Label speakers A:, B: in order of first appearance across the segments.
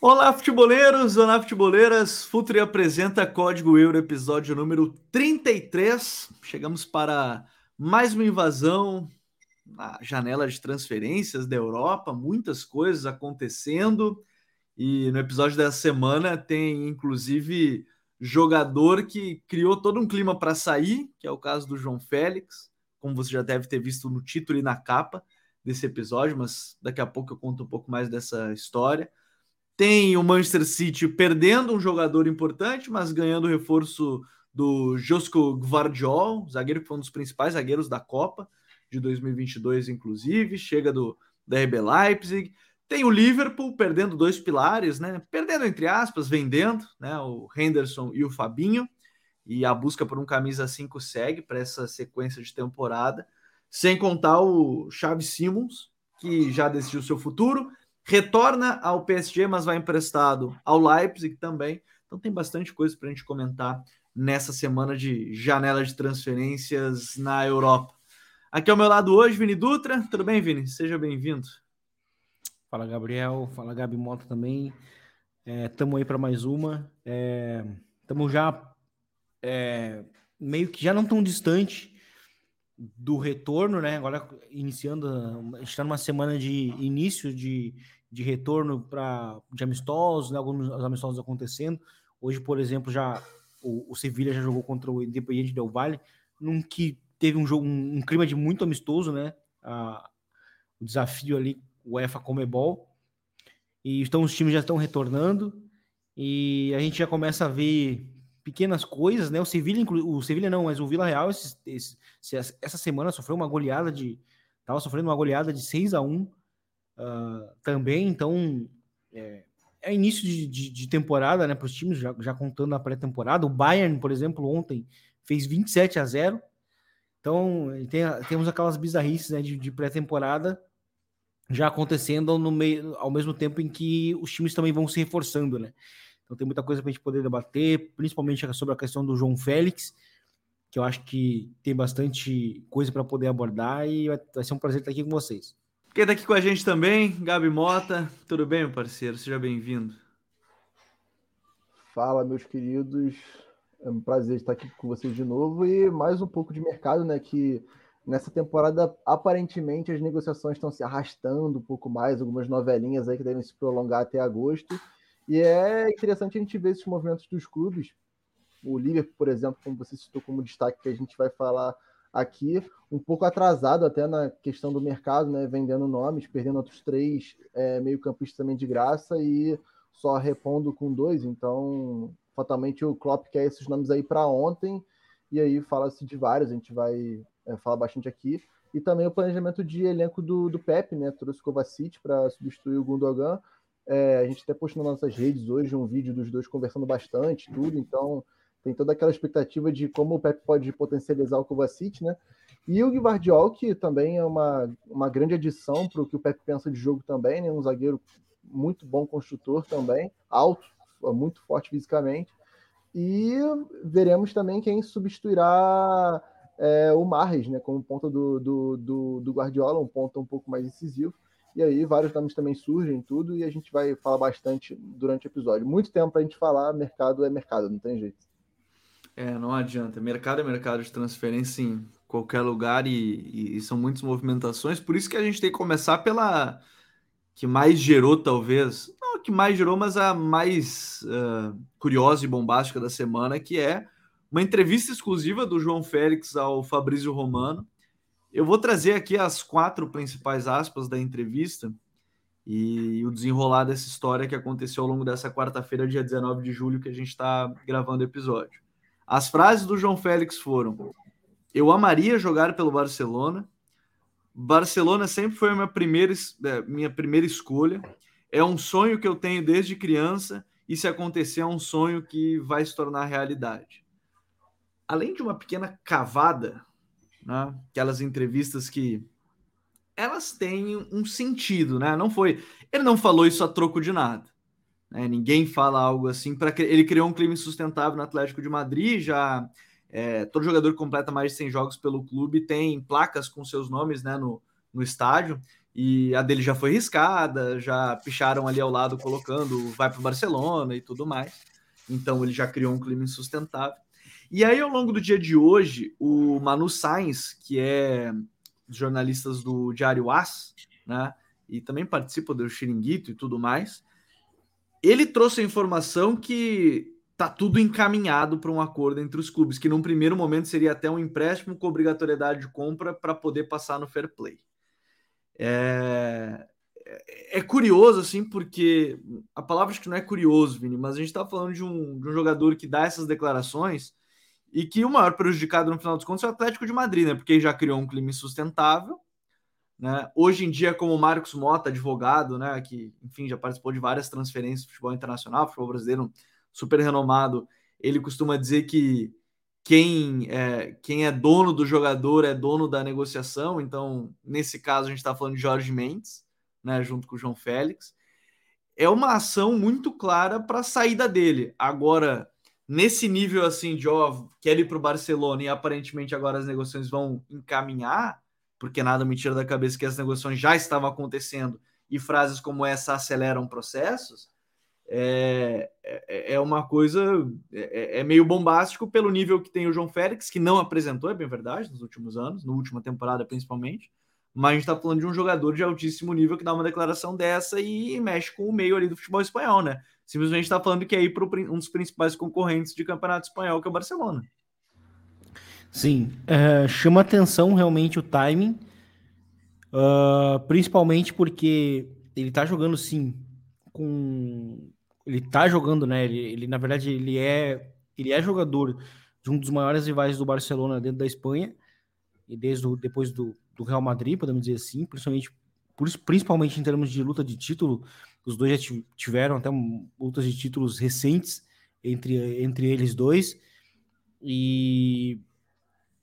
A: Olá, futeboleiros! Olá, futeboleiras! Futuri apresenta Código Euro, episódio número 33. Chegamos para mais uma invasão na janela de transferências da Europa, muitas coisas acontecendo. E no episódio dessa semana tem, inclusive, jogador que criou todo um clima para sair, que é o caso do João Félix, como você já deve ter visto no título e na capa desse episódio, mas daqui a pouco eu conto um pouco mais dessa história. Tem o Manchester City perdendo um jogador importante, mas ganhando o reforço do Josko Gvardiol, zagueiro que foi um dos principais zagueiros da Copa de 2022, inclusive, chega do, da RB Leipzig. Tem o Liverpool perdendo dois pilares, né? Perdendo entre aspas, vendendo, né? O Henderson e o Fabinho. E a busca por um camisa 5 segue para essa sequência de temporada. Sem contar o Xavi Simons, que já decidiu seu futuro retorna ao PSG, mas vai emprestado ao Leipzig também. Então tem bastante coisa para a gente comentar nessa semana de janela de transferências na Europa. Aqui ao meu lado hoje, Vini Dutra. Tudo bem, Vini? Seja bem-vindo.
B: Fala, Gabriel. Fala, Gabi Mota também. Estamos é, aí para mais uma. Estamos é, já é, meio que já não tão distante do retorno, né? Agora iniciando, a gente está numa semana de início de, de retorno para de amistosos, né, alguns amistosos acontecendo. Hoje, por exemplo, já o, o Sevilha já jogou contra o Independiente Del Valle, num que teve um jogo, um, um clima de muito amistoso, né? O desafio ali, o UEFA Comebol. E então os times já estão retornando e a gente já começa a ver pequenas coisas, né? O Sevilha, o Sevilha não, mas o Vila Real essa semana sofreu uma goleada de, tava sofrendo uma goleada de 6 a 1 uh, também, então é, é início de, de, de, temporada né, para os times, já, já contando a pré-temporada. O Bayern, por exemplo, ontem fez 27 a 0. Então tem, temos aquelas bizarrices né, de, de pré-temporada já acontecendo no meio, ao mesmo tempo em que os times também vão se reforçando, né? Então tem muita coisa para a gente poder debater, principalmente sobre a questão do João Félix, que eu acho que tem bastante coisa para poder abordar e vai, vai ser um prazer estar aqui com vocês.
A: Quem está aqui com a gente também, Gabi Mota. Tudo bem, meu parceiro? Seja bem-vindo.
C: Fala, meus queridos. É um prazer estar aqui com vocês de novo e mais um pouco de mercado, né? Que nessa temporada, aparentemente, as negociações estão se arrastando um pouco mais, algumas novelinhas aí que devem se prolongar até agosto. E é interessante a gente ver esses movimentos dos clubes. O Liverpool, por exemplo, como você citou como destaque que a gente vai falar aqui, um pouco atrasado até na questão do mercado, né? Vendendo nomes, perdendo outros três é, meio-campistas também de graça e só repondo com dois. Então, fatalmente o Klopp quer esses nomes aí para ontem. E aí fala-se de vários, a gente vai é, falar bastante aqui. E também o planejamento de elenco do, do Pep, né? Trouxe o Kovacic para substituir o Gundogan. É, a gente até postou nas nossas redes hoje um vídeo dos dois conversando bastante, tudo. Então, tem toda aquela expectativa de como o Pep pode potencializar o Kovacic, né? E o Guardiol, que também é uma, uma grande adição para o que o Pep pensa de jogo também, né? Um zagueiro muito bom construtor também, alto, muito forte fisicamente. E veremos também quem substituirá é, o Marres, né? Como ponta do, do, do, do Guardiola, um ponto um pouco mais incisivo. E aí vários nomes também surgem, tudo, e a gente vai falar bastante durante o episódio. Muito tempo para a gente falar, mercado é mercado, não tem jeito.
A: É, não adianta. Mercado é mercado de transferência em qualquer lugar e, e, são muitas movimentações. Por isso que a gente tem que começar pela que mais gerou, talvez, a que mais gerou, mas a mais uh, curiosa e bombástica da semana, que é uma entrevista exclusiva do João Félix ao Fabrício Romano. Eu vou trazer aqui as quatro principais aspas da entrevista e o desenrolar dessa história que aconteceu ao longo dessa quarta-feira, dia 19 de julho, que a gente está gravando o episódio. As frases do João Félix foram: Eu amaria jogar pelo Barcelona. Barcelona sempre foi a minha primeira, é, minha primeira escolha. É um sonho que eu tenho desde criança e se acontecer é um sonho que vai se tornar realidade. Além de uma pequena cavada, né, aquelas entrevistas que elas têm um sentido, né? Não foi. Ele não falou isso a troco de nada. Né? Ninguém fala algo assim para ele criou um clima insustentável no Atlético de Madrid. Já é, todo jogador que completa mais de 100 jogos pelo clube tem placas com seus nomes, né, no, no estádio. E a dele já foi riscada, já picharam ali ao lado colocando vai para o Barcelona e tudo mais. Então ele já criou um clima insustentável. E aí, ao longo do dia de hoje, o Manu Sainz, que é dos jornalistas do Diário As, né? E também participa do Xiringuito e tudo mais. Ele trouxe a informação que tá tudo encaminhado para um acordo entre os clubes, que num primeiro momento seria até um empréstimo com obrigatoriedade de compra para poder passar no fair play. É, é, é curioso, assim, porque a palavra acho que não é curioso, Vini, mas a gente está falando de um, de um jogador que dá essas declarações e que o maior prejudicado no final dos contos é o Atlético de Madrid, né? Porque já criou um clima insustentável. Né? Hoje em dia, como o Marcos Mota, advogado, né, que enfim já participou de várias transferências do futebol internacional, futebol brasileiro super renomado, ele costuma dizer que quem é, quem é dono do jogador é dono da negociação. Então, nesse caso, a gente está falando de Jorge Mendes, né, junto com o João Félix. É uma ação muito clara para a saída dele. Agora, nesse nível assim de ó, quer ir para o Barcelona e aparentemente agora as negociações vão encaminhar, porque nada me tira da cabeça que as negociações já estavam acontecendo e frases como essa aceleram processos, é, é, é uma coisa, é, é, meio bombástico pelo nível que tem o João Félix, que não apresentou, é bem verdade, nos últimos anos, na última temporada principalmente, mas a gente está falando de um jogador de altíssimo nível que dá uma declaração dessa e mexe com o meio ali do futebol espanhol, né? simplesmente está falando que é ir para um dos principais concorrentes de campeonato espanhol, que é o Barcelona.
B: Sim, é, chama atenção realmente o timing, uh, principalmente porque ele está jogando sim com. Ele está jogando, né? Ele, ele, na verdade, ele é, ele é jogador de um dos maiores rivais do Barcelona dentro da Espanha, e desde o, depois do, do Real Madrid, podemos dizer assim, principalmente, principalmente em termos de luta de título, os dois já tiveram até lutas de títulos recentes entre, entre eles dois. E,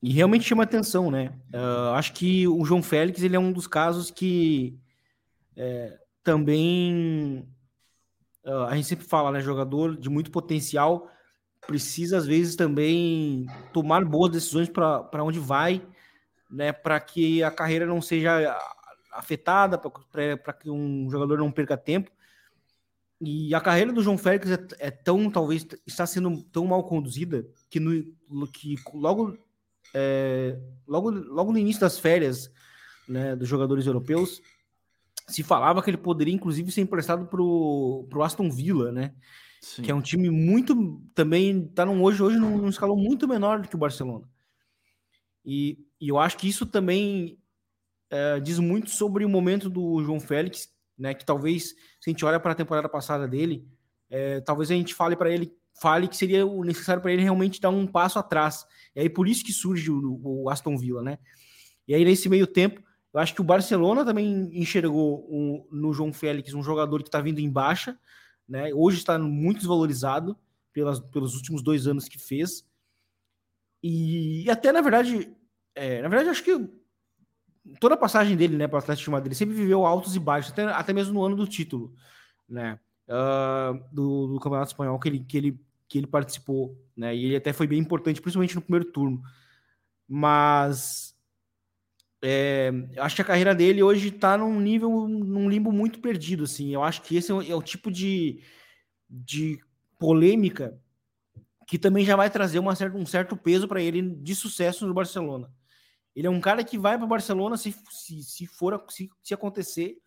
B: e realmente chama atenção, né? Uh, acho que o João Félix ele é um dos casos que é, também uh, a gente sempre fala, né? Jogador de muito potencial precisa às vezes também tomar boas decisões para onde vai, né? Para que a carreira não seja afetada, para que um jogador não perca tempo. E a carreira do João Félix é, é, tão, talvez, está sendo tão mal conduzida que, no, que logo, é, logo, logo no início das férias né, dos jogadores europeus, se falava que ele poderia, inclusive, ser emprestado para o Aston Villa, né? Sim. Que é um time muito também está num, hoje hoje num, num escalão muito menor do que o Barcelona. E, e eu acho que isso também é, diz muito sobre o momento do João Félix, né? Que talvez, se a gente olha para a temporada passada dele, é, talvez a gente fale para ele, fale que seria o necessário para ele realmente dar um passo atrás. E aí por isso que surge o, o, Aston Villa, né? E aí nesse meio tempo, eu acho que o Barcelona também enxergou um, no João Félix um jogador que está vindo em baixa, né? Hoje está muito desvalorizado pelas, pelos últimos dois anos que fez. E, e até na verdade, é, na verdade acho que toda a passagem dele, né, para o Atlético de Madrid, ele sempre viveu altos e baixos, até, até mesmo no ano do título, né, uh, do, do, Campeonato Espanhol que ele, que ele, que ele participou, né, e ele até foi bem importante, principalmente no primeiro turno. Mas é, acho que a carreira dele hoje está num nível, num limbo muito perdido, assim. Eu acho que esse é o, é o tipo de, de polêmica que também já vai trazer uma certa, um certo peso para ele de sucesso no Barcelona. Ele é um cara que vai para o Barcelona se, se, se for se, se acontecer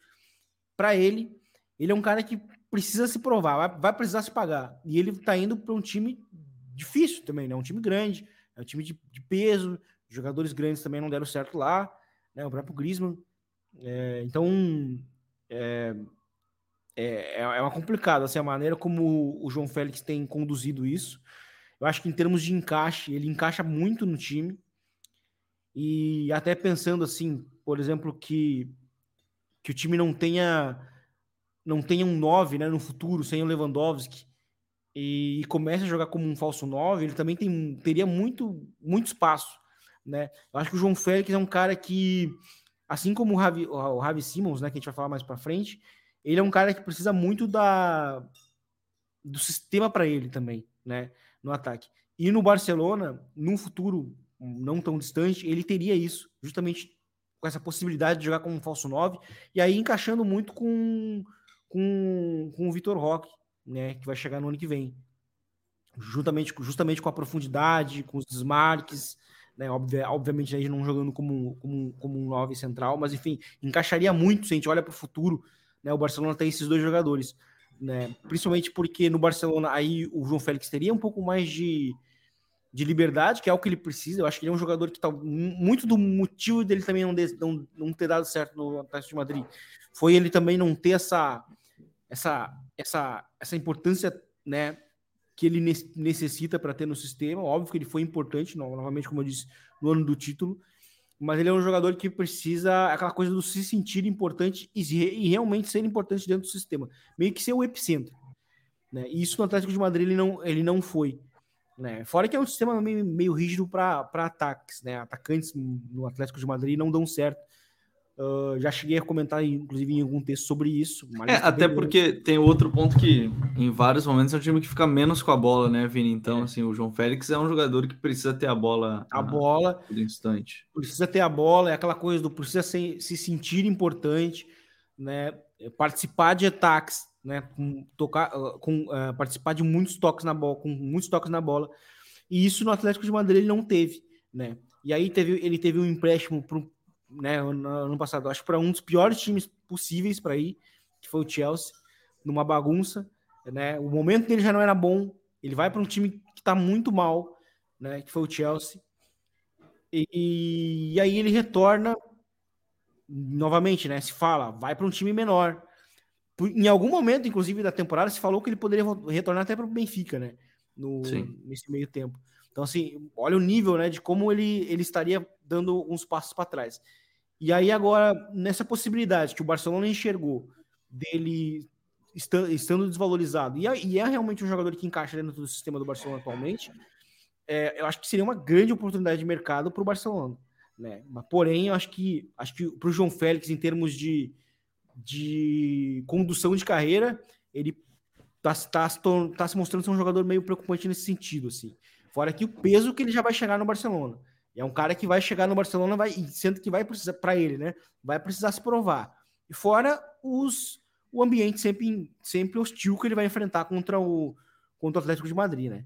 B: para ele. Ele é um cara que precisa se provar, vai, vai precisar se pagar. E ele está indo para um time difícil também, né? Um time grande, é um time de, de peso. Jogadores grandes também não deram certo lá, né? O próprio Griezmann. É, então é, é, é uma complicada assim, a maneira como o João Félix tem conduzido isso. Eu acho que em termos de encaixe, ele encaixa muito no time. E até pensando assim, por exemplo, que, que o time não tenha não tenha um 9 né, no futuro sem o Lewandowski e, e comece a jogar como um falso 9, ele também tem, teria muito, muito espaço. Né? Eu acho que o João Félix é um cara que assim como o Ravi, o Ravi Simmons, né, que a gente vai falar mais para frente, ele é um cara que precisa muito da do sistema para ele também, né, no ataque. E no Barcelona, num futuro não tão distante, ele teria isso, justamente com essa possibilidade de jogar como um falso 9, e aí encaixando muito com, com, com o Vitor Roque, né, que vai chegar no ano que vem. Juntamente, justamente com a profundidade, com os desmarques, né, obvia, obviamente a gente não jogando como, como, como um 9 central, mas enfim, encaixaria muito se a gente olha para o futuro, né, o Barcelona tem esses dois jogadores, né, principalmente porque no Barcelona aí o João Félix teria um pouco mais de, de liberdade, que é o que ele precisa. Eu acho que ele é um jogador que tá muito do motivo dele também não, de, não, não ter dado certo no Atlético de Madrid foi ele também não ter essa essa essa essa importância, né, que ele necessita para ter no sistema. Óbvio que ele foi importante, novamente como eu disse, no ano do título, mas ele é um jogador que precisa aquela coisa do se sentir importante e, e realmente ser importante dentro do sistema, meio que ser o epicentro, né? E isso no Atlético de Madrid ele não ele não foi. Né? Fora que é um sistema meio, meio rígido para ataques, né? Atacantes no Atlético de Madrid não dão certo. Uh, já cheguei a comentar, inclusive, em algum texto sobre isso.
A: É, até porque tem outro ponto que, em vários momentos, é um time que fica menos com a bola, né, Vini? Então, é. assim, o João Félix é um jogador que precisa ter a bola
B: a, bola
A: instante.
B: Precisa ter a bola, é aquela coisa do precisa se, se sentir importante, né? Participar de ataques né? Com, tocar, ah, com uh, participar de muitos toques na bola, com muitos toques na bola. E isso no Atlético de Madrid ele não teve, né? E aí teve, ele teve um empréstimo pro, né, no ano passado, acho para um dos piores times possíveis para ir, que foi o Chelsea, numa bagunça, né? O momento dele já não era bom, ele vai para um time que está muito mal, né? Que foi o Chelsea. E, e aí ele retorna novamente, né? Se fala, vai para um time menor, em algum momento, inclusive, da temporada, se falou que ele poderia retornar até para o Benfica, né? No, nesse meio tempo. Então, assim, olha o nível, né, de como ele, ele estaria dando uns passos para trás. E aí, agora, nessa possibilidade que o Barcelona enxergou dele estando desvalorizado, e é, e é realmente um jogador que encaixa dentro do sistema do Barcelona atualmente, é, eu acho que seria uma grande oportunidade de mercado para o Barcelona. Né? Mas, porém, eu acho que, acho que para o João Félix, em termos de de condução de carreira, ele tá, tá, tá, se mostrando ser um jogador meio preocupante nesse sentido, assim. Fora que o peso que ele já vai chegar no Barcelona. É um cara que vai chegar no Barcelona, vai, sendo que vai precisar, para ele, né? Vai precisar se provar. E fora os, o ambiente sempre, sempre hostil que ele vai enfrentar contra o, contra o Atlético de Madrid, né?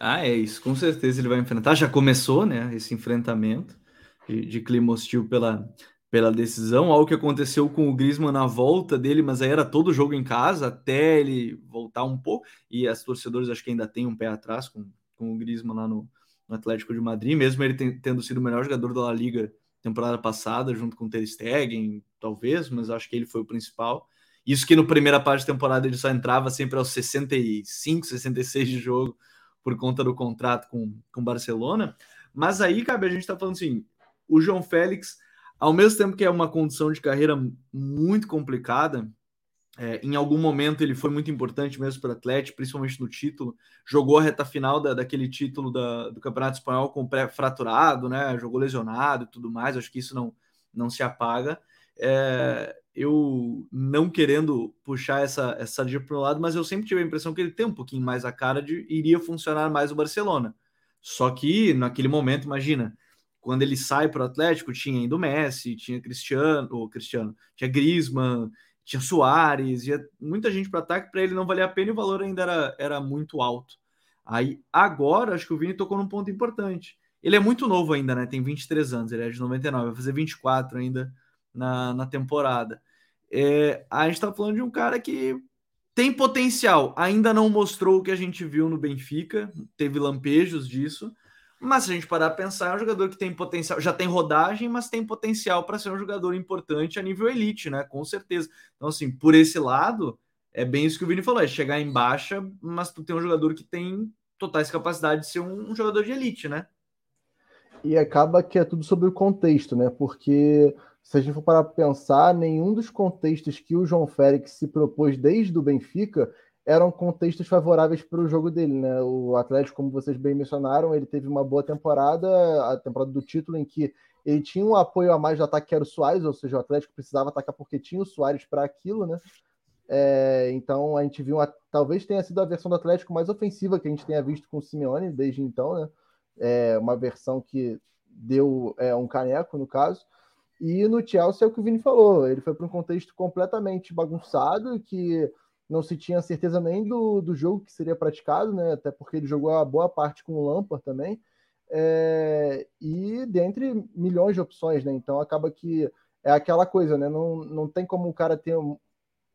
A: Ah, é isso. Com certeza ele vai enfrentar. Já começou, né? Esse enfrentamento de, de clima hostil pela, pela decisão, algo que aconteceu com o Griezmann na volta dele, mas aí era todo jogo em casa, até ele voltar um pouco, e as torcedores acho que ainda tem um pé atrás com, com o Griezmann lá no, no Atlético de Madrid, mesmo ele tem, tendo sido o melhor jogador da La Liga temporada passada, junto com o Ter Stegen, talvez, mas acho que ele foi o principal. Isso que no primeira parte da temporada ele só entrava sempre aos 65, 66 de jogo, por conta do contrato com o Barcelona. Mas aí, cabe, a gente tá falando assim, o João Félix ao mesmo tempo que é uma condição de carreira muito complicada, é, em algum momento ele foi muito importante mesmo para o Atlético, principalmente no título. Jogou a reta final da, daquele título da, do Campeonato Espanhol com pré fraturado, né? Jogou lesionado e tudo mais. Acho que isso não, não se apaga. É, eu não querendo puxar essa, essa sardinha para o lado, mas eu sempre tive a impressão que ele tem um pouquinho mais a cara de iria funcionar mais o Barcelona. Só que naquele momento, imagina, quando ele sai para o Atlético, tinha ainda o Messi, tinha Cristiano, ou Cristiano, tinha Griezmann, tinha Soares, tinha muita gente para ataque, para ele não valer a pena e o valor ainda era, era muito alto. Aí agora acho que o Vini tocou num ponto importante. Ele é muito novo ainda, né? Tem 23 anos, ele é de 99, vai fazer 24 ainda na, na temporada. É, a gente está falando de um cara que tem potencial, ainda não mostrou o que a gente viu no Benfica, teve lampejos disso, mas se a gente parar a pensar, é um jogador que tem potencial, já tem rodagem, mas tem potencial para ser um jogador importante a nível elite, né? Com certeza. Então, assim, por esse lado, é bem isso que o Vini falou: é chegar em baixa, mas tu tem um jogador que tem totais capacidade de ser um, um jogador de elite, né?
C: E acaba que é tudo sobre o contexto, né? Porque se a gente for parar para pensar, nenhum dos contextos que o João Félix se propôs desde o Benfica eram contextos favoráveis para o jogo dele, né? O Atlético, como vocês bem mencionaram, ele teve uma boa temporada, a temporada do título, em que ele tinha um apoio a mais de ataque que era o Soares, ou seja, o Atlético precisava atacar porque tinha o Soares para aquilo, né? É, então a gente viu, uma, talvez tenha sido a versão do Atlético mais ofensiva que a gente tenha visto com o Simeone desde então, né? É uma versão que deu é, um caneco, no caso. E no Chelsea é o que o Vini falou, ele foi para um contexto completamente bagunçado, que não se tinha certeza nem do, do jogo que seria praticado, né? Até porque ele jogou a boa parte com o Lampard também. É, e dentre milhões de opções, né? Então acaba que é aquela coisa, né? Não, não tem como o cara ter um,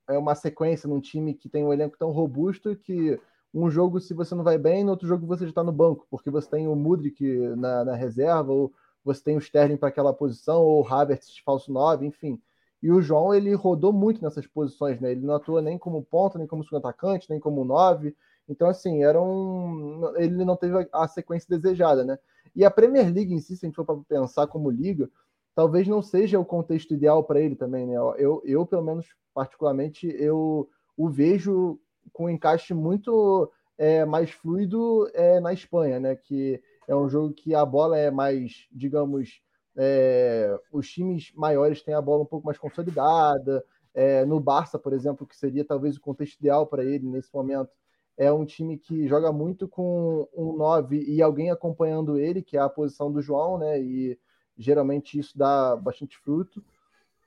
C: é uma sequência num time que tem um elenco tão robusto que um jogo, se você não vai bem, no outro jogo você já está no banco, porque você tem o Mudrik na, na reserva, ou você tem o Sterling para aquela posição, ou o Havertz de falso 9, enfim. E o João, ele rodou muito nessas posições, né? Ele não atua nem como ponta, nem como segundo atacante, nem como 9. Então, assim, era um... ele não teve a sequência desejada, né? E a Premier League em si, se a gente for para pensar como liga, talvez não seja o contexto ideal para ele também, né? Eu, eu, pelo menos, particularmente, eu o vejo com um encaixe muito é, mais fluido é, na Espanha, né? Que é um jogo que a bola é mais, digamos, é, os times maiores têm a bola um pouco mais consolidada. É, no Barça, por exemplo, que seria talvez o contexto ideal para ele nesse momento, é um time que joga muito com um 9 e alguém acompanhando ele, que é a posição do João, né? E geralmente isso dá bastante fruto.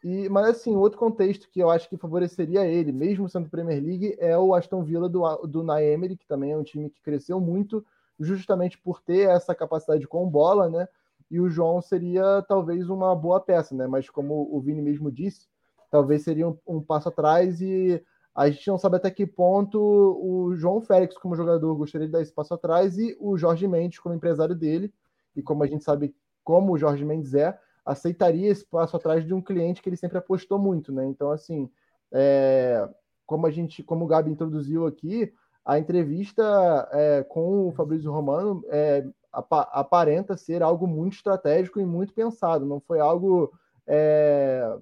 C: E, mas assim, outro contexto que eu acho que favoreceria ele, mesmo sendo Premier League, é o Aston Villa do, do Naemery, que também é um time que cresceu muito, justamente por ter essa capacidade com bola, né? E o João seria talvez uma boa peça, né? Mas como o Vini mesmo disse, talvez seria um, um passo atrás e a gente não sabe até que ponto o João Félix, como jogador, gostaria de dar esse passo atrás e o Jorge Mendes, como empresário dele, e como a gente sabe como o Jorge Mendes é, aceitaria esse passo atrás de um cliente que ele sempre apostou muito, né? Então, assim, é, como a gente, como o Gabi introduziu aqui, a entrevista é, com o Fabrício Romano é, aparenta ser algo muito estratégico e muito pensado. Não foi algo é,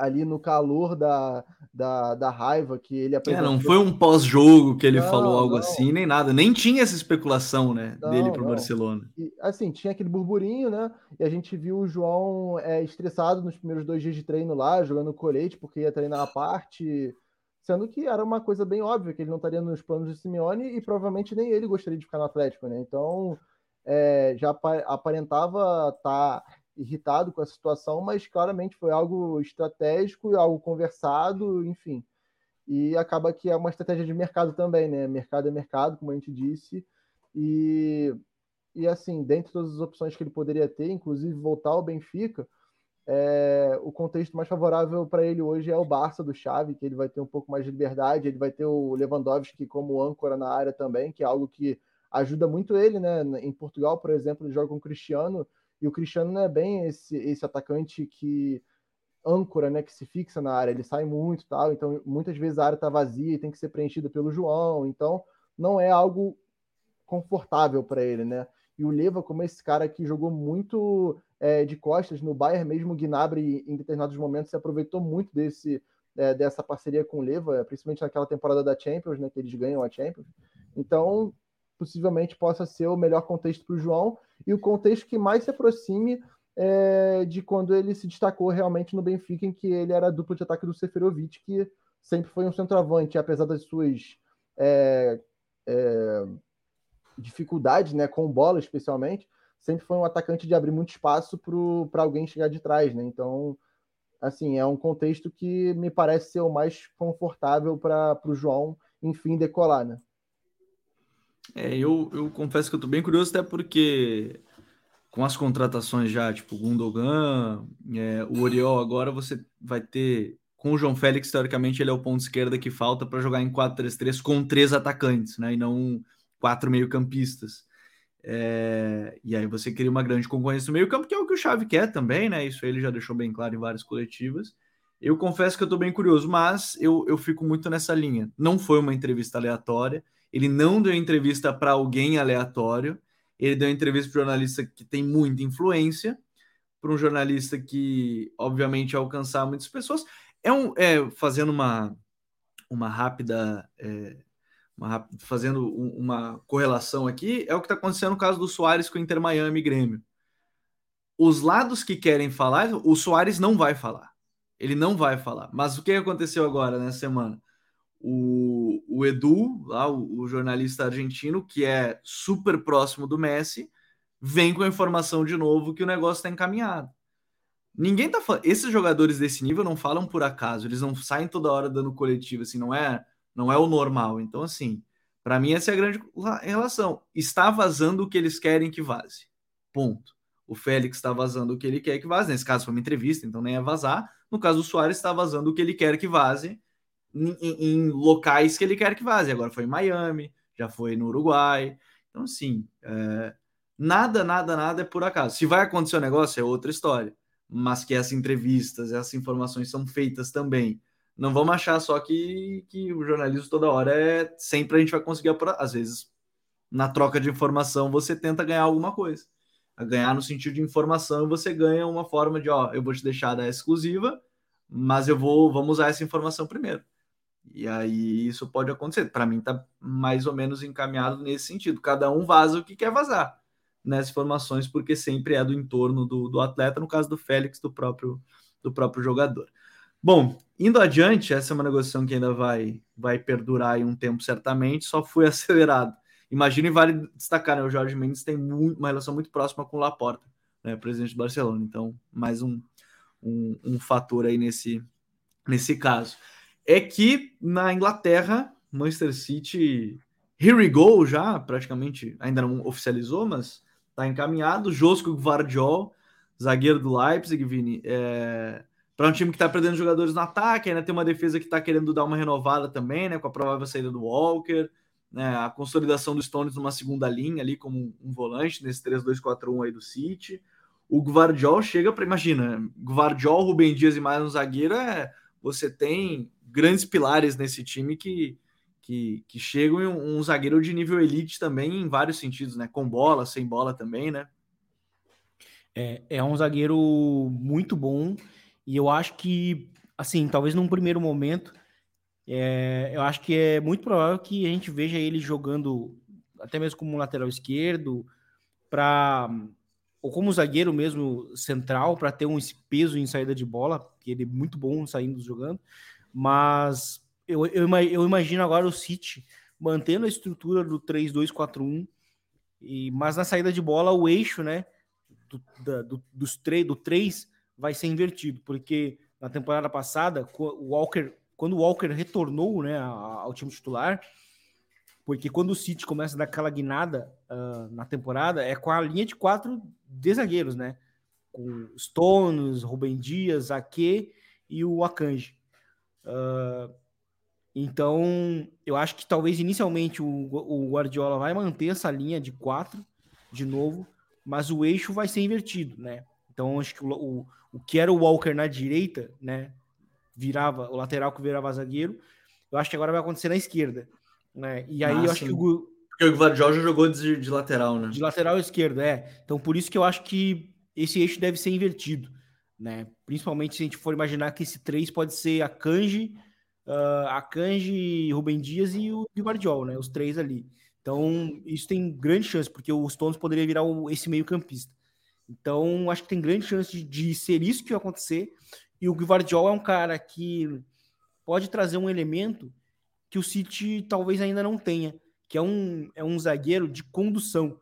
C: ali no calor da, da, da raiva que ele
A: apresentou. É, não foi um pós-jogo que ele não, falou algo não. assim, nem nada. Nem tinha essa especulação né, não, dele para o Barcelona.
C: E, assim, tinha aquele burburinho, né? E a gente viu o João é, estressado nos primeiros dois dias de treino lá, jogando colete, porque ia treinar a parte. Sendo que era uma coisa bem óbvia, que ele não estaria nos planos de Simeone e provavelmente nem ele gostaria de ficar no Atlético, né? Então, é, já aparentava estar tá irritado com a situação, mas claramente foi algo estratégico, algo conversado, enfim. E acaba que é uma estratégia de mercado também, né? Mercado é mercado, como a gente disse. E, e assim, dentre todas as opções que ele poderia ter, inclusive voltar ao Benfica, é, o contexto mais favorável para ele hoje é o Barça do Xavi, que ele vai ter um pouco mais de liberdade, ele vai ter o Lewandowski como âncora na área também, que é algo que ajuda muito ele, né? Em Portugal, por exemplo, ele joga com o Cristiano, e o Cristiano não é bem esse, esse atacante que âncora, né, que se fixa na área, ele sai muito, tal, então muitas vezes a área está vazia e tem que ser preenchida pelo João, então não é algo confortável para ele, né? E o Leva, como esse cara que jogou muito é, de costas no Bayern, mesmo o Gnabry em determinados momentos se aproveitou muito desse é, dessa parceria com o Leva, principalmente naquela temporada da Champions, né, que eles ganham a Champions. Então, possivelmente possa ser o melhor contexto para o João e o contexto que mais se aproxime é, de quando ele se destacou realmente no Benfica, em que ele era duplo de ataque do Seferovic, que sempre foi um centroavante, apesar das suas é, é, dificuldades né, com bola, especialmente, sempre foi um atacante de abrir muito espaço para alguém chegar de trás. Né? Então, assim, é um contexto que me parece ser o mais confortável para o João, enfim, decolar. Né?
A: É, eu, eu confesso que eu tô bem curioso, até porque com as contratações já, tipo Gundogan, é, o Oriol, agora você vai ter. Com o João Félix, teoricamente, ele é o ponto esquerda que falta para jogar em 4-3-3 com três atacantes, né? E não quatro meio-campistas. É, e aí você cria uma grande concorrência no meio-campo, que é o que o Xavi quer também, né? Isso ele já deixou bem claro em várias coletivas. Eu confesso que eu tô bem curioso, mas eu, eu fico muito nessa linha. Não foi uma entrevista aleatória. Ele não deu entrevista para alguém aleatório, ele deu entrevista para um jornalista que tem muita influência, para um jornalista que, obviamente, alcançar muitas pessoas. É um, é, fazendo uma, uma rápida é, uma, fazendo uma correlação aqui, é o que está acontecendo no caso do Soares com o Inter Miami e Grêmio. Os lados que querem falar, o Soares não vai falar. Ele não vai falar. Mas o que aconteceu agora nessa semana? O, o Edu, lá, o, o jornalista argentino, que é super próximo do Messi, vem com a informação de novo que o negócio está encaminhado. Ninguém tá falando. Esses jogadores desse nível não falam por acaso, eles não saem toda hora dando coletivo, assim, não é, não é o normal. Então, assim, para mim essa é a grande relação. Está vazando o que eles querem que vaze. Ponto. O Félix está vazando o que ele quer que vaze. Nesse caso foi uma entrevista, então nem é vazar. No caso do Soares está vazando o que ele quer que vaze em, em, locais que ele quer que vaze. Agora foi em Miami, já foi no Uruguai. Então, assim, é... nada, nada, nada é por acaso. Se vai acontecer o um negócio, é outra história mas que essas entrevistas, essas informações são feitas também. Não vamos achar só que, que o jornalismo toda hora é sempre a gente vai conseguir. Às vezes, na troca de informação, você tenta ganhar alguma coisa. A ganhar no sentido de informação, você ganha uma forma de, ó, eu vou te deixar da exclusiva, mas eu vou, vamos usar essa informação primeiro. E aí isso pode acontecer. Para mim tá mais ou menos encaminhado nesse sentido. Cada um vaza o que quer vazar nessas informações, porque sempre é do entorno do, do atleta, no caso do Félix, do próprio, do próprio jogador. Bom, indo adiante, essa é uma negociação que ainda vai, vai perdurar em um tempo certamente, só foi acelerado. Imagina e vale destacar, né, o Jorge Mendes tem muito, uma relação muito próxima com o Laporta, né, presidente do Barcelona, então mais um, um, um fator aí nesse, nesse caso. É que na Inglaterra, Manchester City, here we go já, praticamente, ainda não oficializou, mas Tá encaminhado. Josco Guardiol, zagueiro do Leipzig, Vini. É... Para um time que está perdendo jogadores no ataque, ainda tem uma defesa que está querendo dar uma renovada também, né? Com a provável saída do Walker, né? A consolidação do Stones numa segunda linha ali, como um volante, nesse 3-2-4-1 aí do City. O Guardiol chega para. Imagina, Guardiol, Rubem Dias e mais um zagueiro é. Você tem grandes pilares nesse time que que, que chegam um, um zagueiro de nível elite também em vários sentidos, né? Com bola, sem bola também, né?
B: É, é um zagueiro muito bom e eu acho que, assim, talvez num primeiro momento, é, eu acho que é muito provável que a gente veja ele jogando até mesmo como lateral esquerdo, para ou como zagueiro mesmo central, para ter um peso em saída de bola, que ele é muito bom saindo jogando, mas eu, eu, eu imagino agora o City mantendo a estrutura do 3-2-4-1, e, mas na saída de bola o eixo, né, do, da, do, dos do 3 vai ser invertido, porque na temporada passada, o Walker, quando o Walker retornou né, ao time titular, porque quando o City começa a dar aquela guinada uh, na temporada, é com a linha de quatro de zagueiros, né? Com Stones, Rubem Dias, Ake e o Akanji. Uh, então, eu acho que talvez inicialmente o, o Guardiola vai manter essa linha de quatro de novo, mas o eixo vai ser invertido, né? Então, acho que o, o, o que era o Walker na direita, né? Virava o lateral que virava zagueiro. Eu acho que agora vai acontecer na esquerda, né? E aí eu acho que o
A: porque o Guardiola já jogou de, de lateral, né?
B: De lateral esquerdo, é. Então, por isso que eu acho que esse eixo deve ser invertido, né? Principalmente se a gente for imaginar que esse 3 pode ser a Kanji, uh, Akanji, Rubem Dias e o Guardiol, né? Os três ali. Então, isso tem grande chance, porque o Stones poderia virar o, esse meio-campista. Então, acho que tem grande chance de, de, ser isso que vai acontecer. E o Guardiol é um cara que pode trazer um elemento que o City talvez ainda não tenha, que é um, é um zagueiro de condução,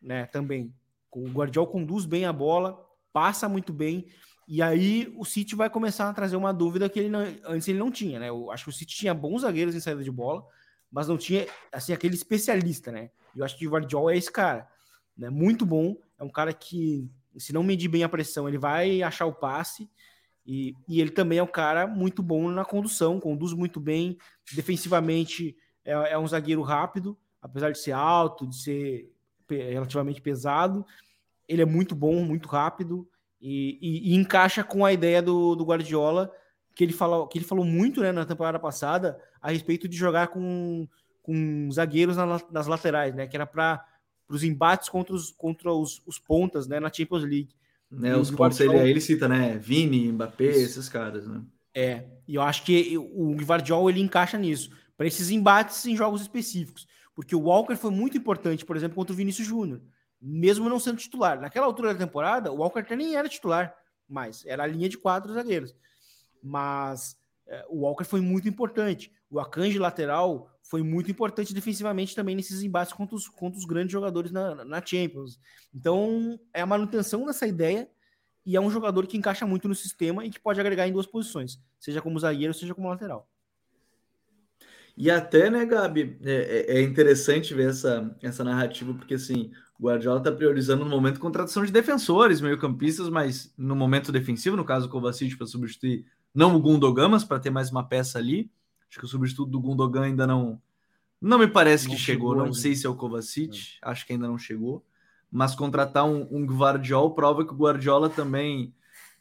B: né? Também. O Guardiol conduz bem a bola, passa muito bem. E aí o City vai começar a trazer uma dúvida que ele não, antes ele não tinha, né? Eu acho que o City tinha bons zagueiros em saída de bola, mas não tinha assim aquele especialista, né? Eu acho que o Guardiola é esse cara, né? Muito bom, é um cara que se não medir bem a pressão, ele vai achar o passe. E, e ele também é um cara muito bom na condução, conduz muito bem, defensivamente é, é um zagueiro rápido, apesar de ser alto, de ser relativamente pesado, ele é muito bom, muito rápido. E, e, e, encaixa com a ideia do, do Guardiola, que ele, falou, que ele falou muito né, na temporada passada a respeito de jogar com, com zagueiros na, nas laterais, né? Que era para os embates contra os, contra os, os pontas né, na Champions League.
A: Né, os pontos ele, ele cita, né? Vini, Mbappé, Isso. esses caras, né?
B: É, e eu acho que o Guardiola ele encaixa nisso, para esses embates em jogos específicos. Porque o Walker foi muito importante, por exemplo, contra o Vinícius Júnior, mesmo não sendo titular. Naquela altura da temporada, o Walker nem era titular, mas era a linha de quatro zagueiros. Mas é, o Walker foi muito importante. O Akanji lateral foi muito importante defensivamente também nesses embates contra os, contra os grandes jogadores na, na Champions. Então, é a manutenção dessa ideia e é um jogador que encaixa muito no sistema e que pode agregar em duas posições, seja como zagueiro, seja como lateral.
A: E até, né, Gabi, é, é, é interessante ver essa, essa narrativa, porque assim, o Guardiola está priorizando no momento contratação de defensores, meio-campistas, mas no momento defensivo, no caso o Kovacic para substituir não o Gundogan, mas para ter mais uma peça ali. Acho que o substituto do Gundogan ainda não. Não me parece não que chegou, chegou não sei se é o Kovacic, é. acho que ainda não chegou. Mas contratar um, um Guardiola prova que o Guardiola também.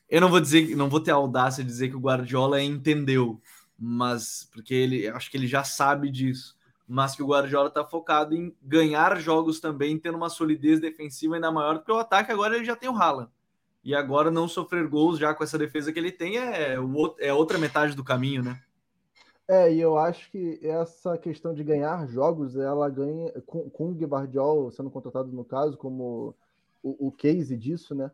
A: Eu não vou dizer, não vou ter a audácia de dizer que o Guardiola entendeu, mas porque ele acho que ele já sabe disso. Mas que o Guardiola está focado em ganhar jogos também, tendo uma solidez defensiva ainda maior, porque o ataque agora ele já tem o Haaland. E agora não sofrer gols já com essa defesa que ele tem é, o, é outra metade do caminho, né?
C: É, e eu acho que essa questão de ganhar jogos, ela ganha com, com o Guardiol sendo contratado no caso, como o, o case disso, né?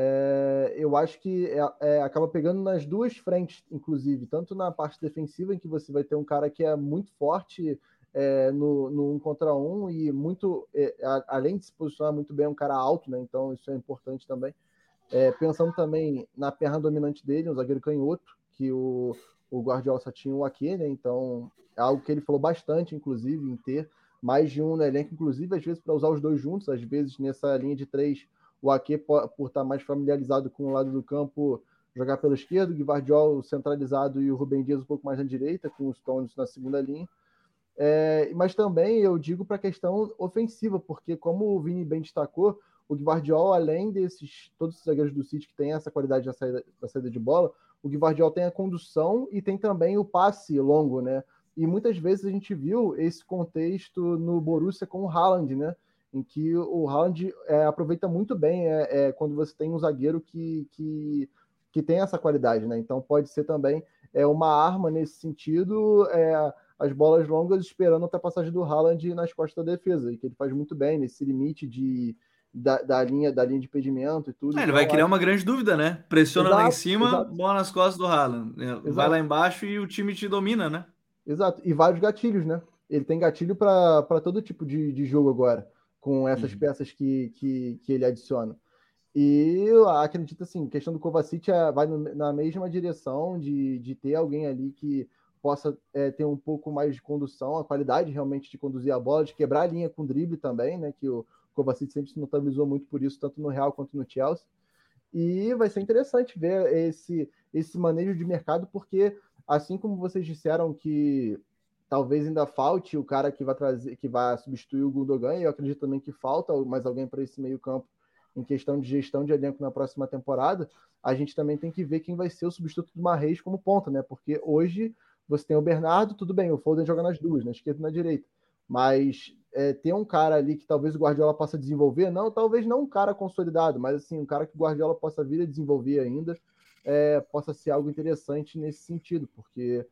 C: É, eu acho que é, é, acaba pegando nas duas frentes, inclusive, tanto na parte defensiva, em que você vai ter um cara que é muito forte é, no, no um contra um e muito, é, além de se posicionar muito bem, é um cara alto, né? Então isso é importante também. É, pensando também na perna dominante dele, um zagueiro canhoto, que o, o Guardiola só tinha o Ake, né? Então, é algo que ele falou bastante, inclusive, em ter mais de um no elenco, inclusive, às vezes, para usar os dois juntos, às vezes nessa linha de três, o Ake, por, estar mais familiarizado com o lado do campo, jogar pela esquerda, o Guardiola centralizado e o Rubem Dias um pouco mais na direita, com os Stones na segunda linha. É, mas também eu digo para a questão ofensiva, porque como o Vini bem destacou, o Guardiola, além desses todos os zagueiros do City que tem essa qualidade na saída, saída de bola, o Guardiola tem a condução e tem também o passe longo, né? E muitas vezes a gente viu esse contexto no Borussia com o Haaland, né? Em que o Haaland é, aproveita muito bem é, é, quando você tem um zagueiro que, que, que tem essa qualidade, né? Então pode ser também é, uma arma nesse sentido, é, as bolas longas esperando a passagem do Haaland nas costas da defesa, e que ele faz muito bem nesse limite de, da, da, linha, da linha de impedimento e tudo.
A: É, ele vai então, criar uma grande dúvida, né? Pressiona exato, lá em cima, exato. bola nas costas do Haaland. É, exato. Vai lá embaixo e o time te domina, né?
C: Exato. E vários gatilhos, né? Ele tem gatilho para todo tipo de, de jogo agora, com essas uhum. peças que, que, que ele adiciona. E eu acredito assim, a questão do Kovacic é, vai na mesma direção de, de ter alguém ali que possa é, ter um pouco mais de condução, a qualidade realmente de conduzir a bola, de quebrar a linha com drible também, né? Que o, Kovacic sempre se notabilizou muito por isso, tanto no Real quanto no Chelsea. E vai ser interessante ver esse, esse manejo de mercado, porque assim como vocês disseram que talvez ainda falte o cara que vai trazer, que vai substituir o Gundogan, eu acredito também que falta mais alguém para esse meio-campo em questão de gestão de elenco na próxima temporada, a gente também tem que ver quem vai ser o substituto do Marreis como ponta, né? Porque hoje você tem o Bernardo, tudo bem, o Foden joga nas duas, na esquerda e na direita. Mas é, um cara ali que talvez o Guardiola possa desenvolver, não, talvez não um cara consolidado, mas assim, um cara que o Guardiola possa vir a desenvolver ainda, é, possa ser algo interessante nesse sentido, porque,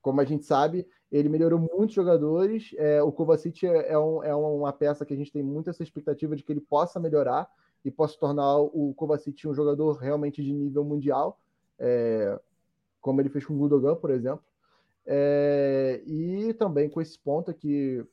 C: como a gente sabe, ele melhorou muitos jogadores, é, o Kovacic é, é, um, é uma peça que a gente tem muita essa expectativa de que ele possa melhorar e possa tornar o Kovacic um jogador realmente de nível mundial, é, como ele fez com o Gudogan, por exemplo, é, e também com esse ponto que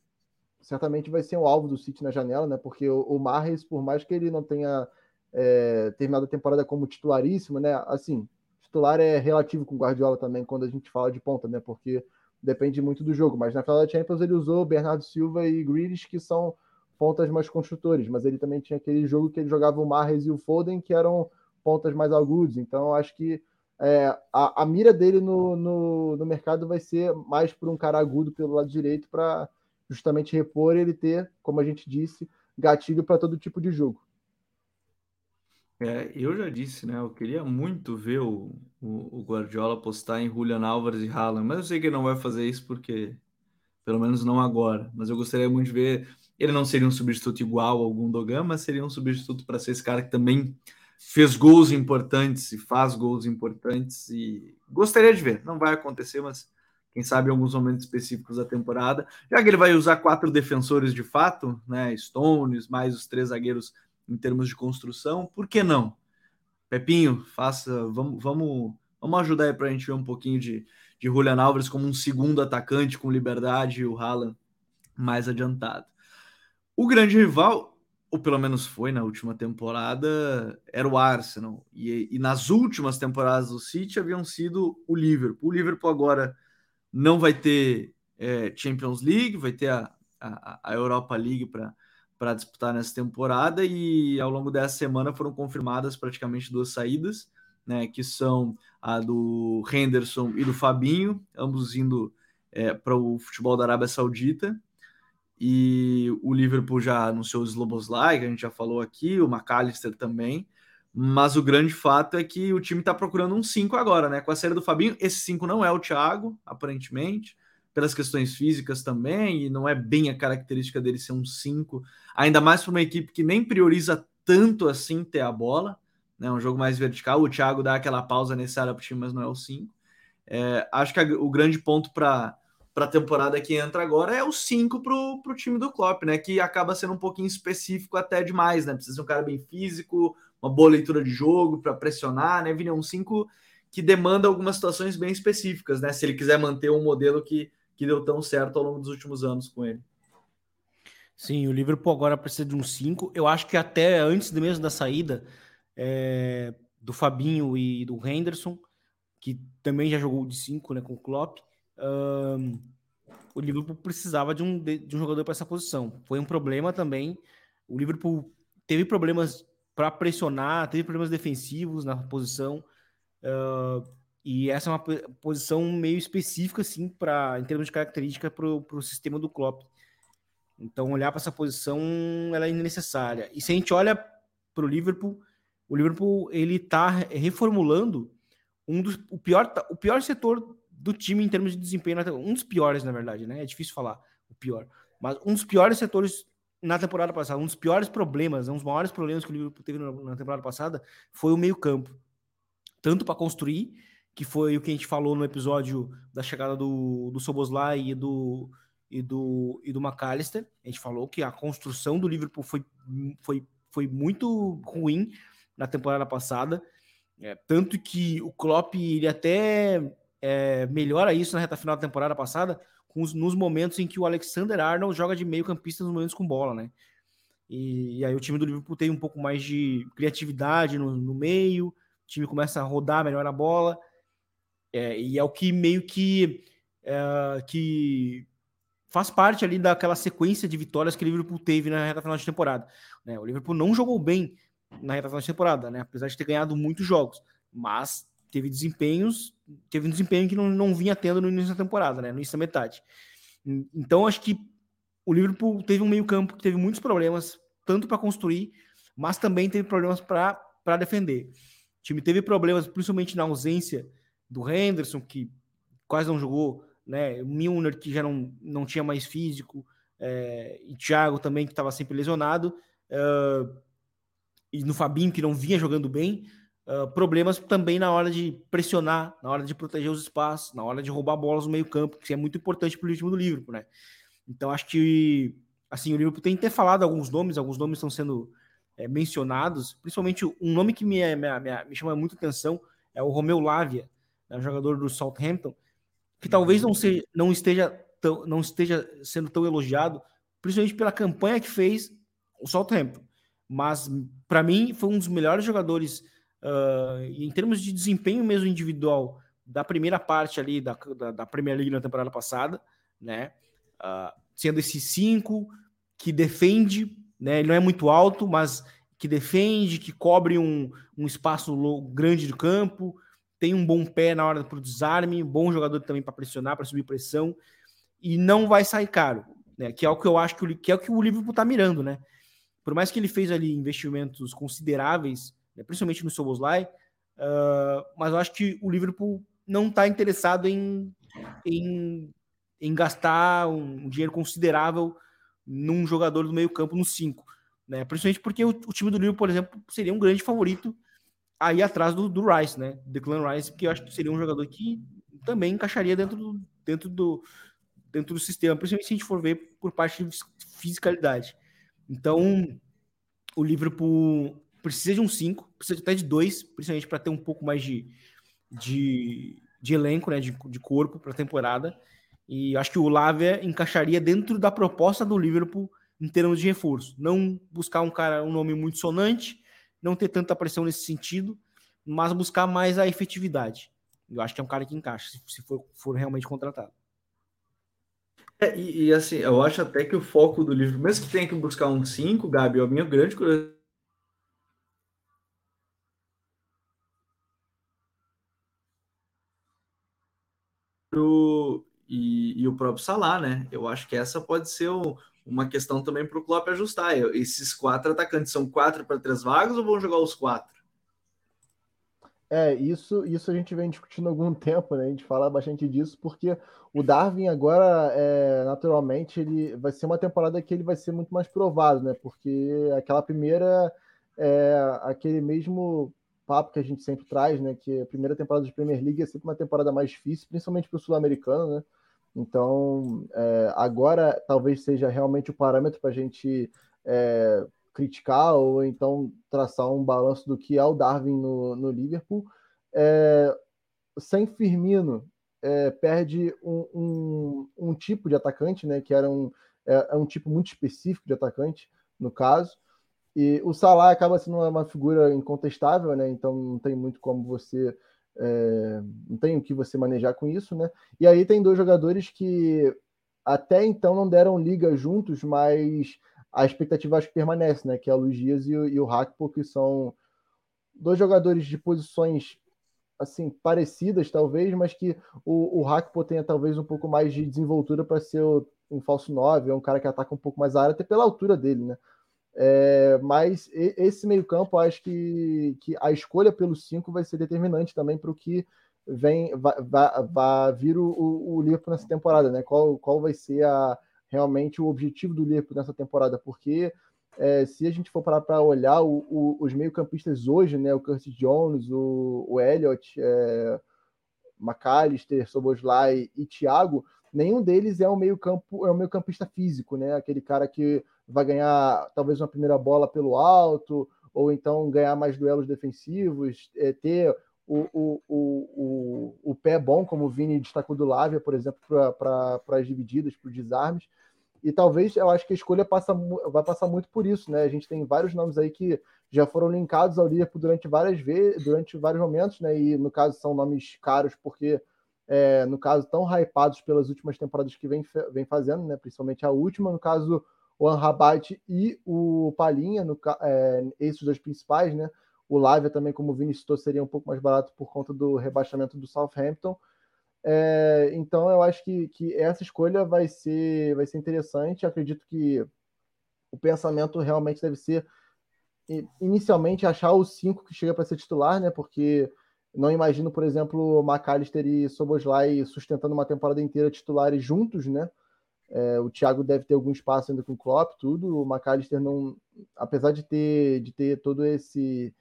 C: certamente vai ser um alvo do City na janela, né? Porque o, o Marres, por mais que ele não tenha é, terminado a temporada como titularíssimo, né? Assim, titular é relativo com o Guardiola também quando a gente fala de ponta, né? Porque depende muito do jogo. Mas na final da Champions ele usou Bernardo Silva e Grealish, que são pontas mais construtores, mas ele também tinha aquele jogo que ele jogava o Marres e o Foden, que eram pontas mais agudos. Então, acho que é, a, a, mira dele no, no, no, mercado vai ser mais por um cara agudo pelo lado direito para justamente repor ele ter, como a gente disse, gatilho para todo tipo de jogo.
A: É, eu já disse, né? Eu queria muito ver o, o, o Guardiola apostar em Julian Álvares e Haaland, mas eu sei que ele não vai fazer isso porque, pelo menos não agora. Mas eu gostaria muito de ver. Ele não seria um substituto igual ao Gundogan, mas seria um substituto para ser esse cara que também fez gols importantes e faz gols importantes. E gostaria de ver. Não vai acontecer, mas quem sabe em alguns momentos específicos da temporada, já que ele vai usar quatro defensores de fato, né? Stones, mais os três zagueiros em termos de construção, por que não? Pepinho, faça, vamos, vamos, vamos ajudar aí para a gente ver um pouquinho de, de Julian Alves como um segundo atacante com liberdade e o Haaland mais adiantado. O grande rival, ou pelo menos foi na última temporada, era o Arsenal. E, e nas últimas temporadas do City haviam sido o Liverpool. O Liverpool agora não vai ter é, Champions League, vai ter a, a, a Europa League para disputar nessa temporada e ao longo dessa semana foram confirmadas praticamente duas saídas, né, que são a do Henderson e do Fabinho, ambos indo é, para o futebol da Arábia Saudita. E o Liverpool já anunciou o Sloboslai, que a gente já falou aqui, o McAllister também. Mas o grande fato é que o time está procurando um 5 agora, né? Com a série do Fabinho, esse 5 não é o Thiago, aparentemente, pelas questões físicas também, e não é bem a característica dele ser um 5, ainda mais para uma equipe que nem prioriza tanto assim ter a bola, né? Um jogo mais vertical. O Thiago dá aquela pausa necessária para o time, mas não é o 5. É, acho que a, o grande ponto para para a temporada que entra agora é o 5 para o time do Klopp, né? Que acaba sendo um pouquinho específico até demais, né? Precisa ser um cara bem físico, uma boa leitura de jogo para pressionar, né, Vini? É um 5 que demanda algumas situações bem específicas, né? Se ele quiser manter um modelo que, que deu tão certo ao longo dos últimos anos com ele.
B: Sim, o Liverpool agora precisa de um 5. Eu acho que até antes mesmo da saída é, do Fabinho e do Henderson, que também já jogou de 5 né, com o Klopp, um, o Liverpool precisava de um, de, um jogador para essa posição. Foi um problema também. O Liverpool teve problemas para pressionar, teve problemas defensivos na posição. Uh, e essa é uma posição meio específica, assim, para em termos de característica para o sistema do Klopp. Então, olhar para essa posição ela é necessária. E se a gente olha para o Liverpool, o Liverpool ele está reformulando um dos o pior o pior setor do time em termos de desempenho, um dos piores, na verdade, né? É difícil falar o pior, mas um dos piores setores na temporada passada, um dos piores problemas, um dos maiores problemas que o Liverpool teve na temporada passada foi o meio-campo. Tanto para construir, que foi o que a gente falou no episódio da chegada do, do Soboslai e do, e do, e do McAllister. A gente falou que a construção do Liverpool foi, foi, foi muito ruim na temporada passada. É, tanto que o Klopp ele até é, melhora isso na reta final da temporada passada, os, nos momentos em que o Alexander Arnold joga de meio campista nos momentos com bola, né? E, e, aí o time do Liverpool tem um pouco mais de criatividade no, no meio, o time começa a rodar melhor a bola, é, e é o que meio que, é, que faz parte ali daquela sequência de vitórias que o Liverpool teve na reta final de temporada. Né? O Liverpool não jogou bem na reta final de temporada, né? apesar de ter ganhado muitos jogos, mas teve desempenhos, teve um desempenho que não, não vinha tendo no início da temporada, né? No início da metade. Então, acho que o Liverpool teve um meio-campo que teve muitos problemas, tanto para construir, mas também teve problemas para defender. O time teve problemas, principalmente na ausência do Henderson, que quase não jogou, né? O Milner, que já não, não tinha mais físico, é, e Thiago também, que estava sempre lesionado, e no Fabinho, que não vinha jogando bem problemas também na hora de pressionar, na hora de proteger os espaços, na hora de roubar bolas no meio-campo, que é muito importante para o time do Liverpool, né? Então acho que assim, o Liverpool tem que ter falado alguns nomes, alguns nomes estão sendo é, mencionados, principalmente um nome que me, me, me, me chama muito atenção é o Romeu Lavia, né, jogador do Southampton, que talvez não, seja, não, esteja tão, não esteja sendo tão elogiado, principalmente pela campanha que fez o Southampton. Mas, para mim, foi um dos melhores jogadores Uh, em termos de desempenho mesmo individual da primeira parte ali da, da, da Premier League na temporada passada, né? Uh, sendo esse cinco que defende, né? Ele não é muito alto, mas que defende, que cobre um, um espaço grande do campo, tem um bom pé na hora para o desarme, bom jogador também para pressionar, para subir pressão, e não vai sair caro, né? Que é o que eu acho que, o, que é o que o Liverpool está mirando, né? Por mais que ele fez ali investimentos consideráveis né, principalmente no Soboslai, uh, mas eu acho que o Liverpool não está interessado em, em, em gastar um, dinheiro considerável num jogador do meio campo no 5, né? Principalmente porque o, o, time do Liverpool, por exemplo, seria um grande favorito aí atrás do, do Rice, né? Declan Rice, que eu acho que seria um jogador que também encaixaria dentro do, dentro do, dentro do sistema, principalmente se a gente for ver por parte de fisicalidade. Então, o Liverpool precisa de um 5, precisa até de dois, principalmente para ter um pouco mais de, de, de elenco, né, de, de corpo para a temporada. E acho que o Lavia encaixaria dentro da proposta do Liverpool em termos de reforço. Não buscar um cara, um nome muito sonante, não ter tanta pressão nesse sentido, mas buscar mais a efetividade. Eu acho que é um cara que encaixa, se, for, for realmente contratado.
A: É, e, e, assim, eu acho até que o foco do livro, mesmo que tenha que buscar um 5, Gabi, a minha grande curiosidade e, o próprio Salah, né? Eu acho que essa pode ser o, uma questão também para o Klopp ajustar. Esses quatro atacantes são quatro para três vagas ou vão jogar os quatro?
C: É, isso, isso a gente vem discutindo há algum tempo, né? A gente fala bastante disso, porque o Darwin agora, é, naturalmente, ele vai ser uma temporada que ele vai ser muito mais provado, né? Porque aquela primeira, é, aquele mesmo papo que a gente sempre traz, né? Que a primeira temporada de Premier League é sempre uma temporada mais difícil, principalmente para o sul-americano, né? Então, é, agora talvez seja realmente o parâmetro para a gente é, criticar ou então traçar um balanço do que é o Darwin no, no Liverpool. É, sem Firmino, é, perde um, um, um, tipo de atacante, né, que era um, é, é, um tipo muito específico de atacante, no caso. E o Salah acaba sendo uma, uma figura incontestável, né, então não tem muito como você é, não tem o que você manejar com isso, né? E aí tem dois jogadores que até então não deram liga juntos, mas a expectativa acho que permanece, né? Que é o Luiz Dias e o, e o Hakpo, que são dois jogadores de posições assim parecidas, talvez, mas que o, o Hakpo tenha talvez um pouco mais de desenvoltura para ser um falso 9, é um cara que ataca um pouco mais a área, até pela altura dele, né? É, mas esse meio-campo, acho que, que a escolha pelo 5 vai ser determinante também para o que vem vai, vir o, o, Liverpool nessa temporada, né? Qual, qual vai ser a, realmente o objetivo do Liverpool nessa temporada? Porque é, se a gente for parar para olhar o, o, os meio-campistas hoje, né? O Curtis Jones, o, o Elliott, é, McAllister, Soboslai e Thiago, nenhum deles é um meio-campo, é um meio-campista físico, né? Aquele cara que vai ganhar talvez uma primeira bola pelo alto, ou então ganhar mais duelos defensivos, é, ter o, o, o, o, pé bom, como o Vini destacou do Lávia, por exemplo, para as divididas, para os desarmes. E talvez eu acho que a escolha passa, vai passar muito por isso, né? A gente tem vários nomes aí que já foram linkados ao Liverpool durante várias vezes, durante vários momentos, né? E no caso são nomes caros porque é, no caso tão hypados pelas últimas temporadas que vem, vem fazendo, né? Principalmente a última, no caso o Anrabat e o Palinha, no, é, esses dois principais, né? O Lavia também, como o Vini citou, seria um pouco mais barato por conta do rebaixamento do Southampton. É, então eu acho que, que essa escolha vai ser, vai ser interessante. Acredito que o pensamento realmente deve ser inicialmente achar os cinco que chega para ser titular, né? Porque não imagino, por exemplo, McAllister e Soboslai sustentando uma temporada inteira titulares juntos, né? É, o Thiago deve ter algum espaço ainda com o Klopp, tudo. O McAllister não, apesar de ter, de ter todo esse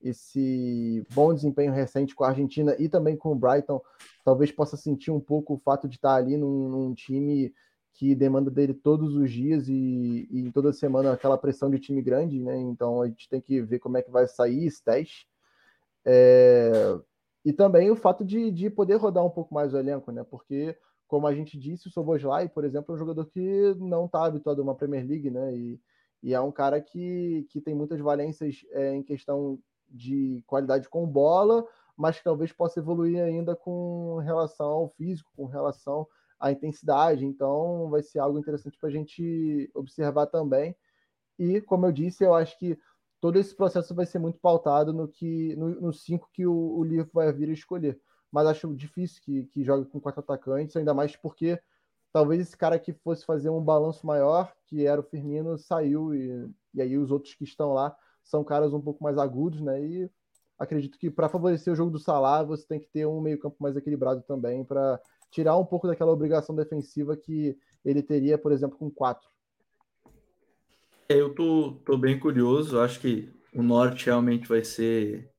C: esse bom desempenho recente com a Argentina e também com o Brighton, talvez possa sentir um pouco o fato de estar ali num, num time que demanda dele todos os dias e, e toda semana aquela pressão de time grande, né? Então a gente tem que ver como é que vai sair esse teste. É... E também o fato de, de poder rodar um pouco mais o elenco, né? Porque como a gente disse, o Soboslai, por exemplo, é um jogador que não está habituado a uma Premier League, né? E, e, é um cara que, que tem muitas valências é, em questão de qualidade com bola, mas que talvez possa evoluir ainda com relação ao físico, com relação à intensidade. Então, vai ser algo interessante para a gente observar também. E, como eu disse, eu acho que todo esse processo vai ser muito pautado no que no, cinco que o, o Liverpool vai vir a escolher mas acho difícil que, que jogue com quatro atacantes, ainda mais porque talvez esse cara que fosse fazer um balanço maior, que era o Firmino, saiu e, e aí os outros que estão lá são caras um pouco mais agudos, né? E acredito que para favorecer o jogo do Salah, você tem que ter um meio-campo mais equilibrado também para tirar um pouco daquela obrigação defensiva que ele teria, por exemplo, com quatro.
A: Eu tô, tô bem curioso, acho que o norte realmente vai ser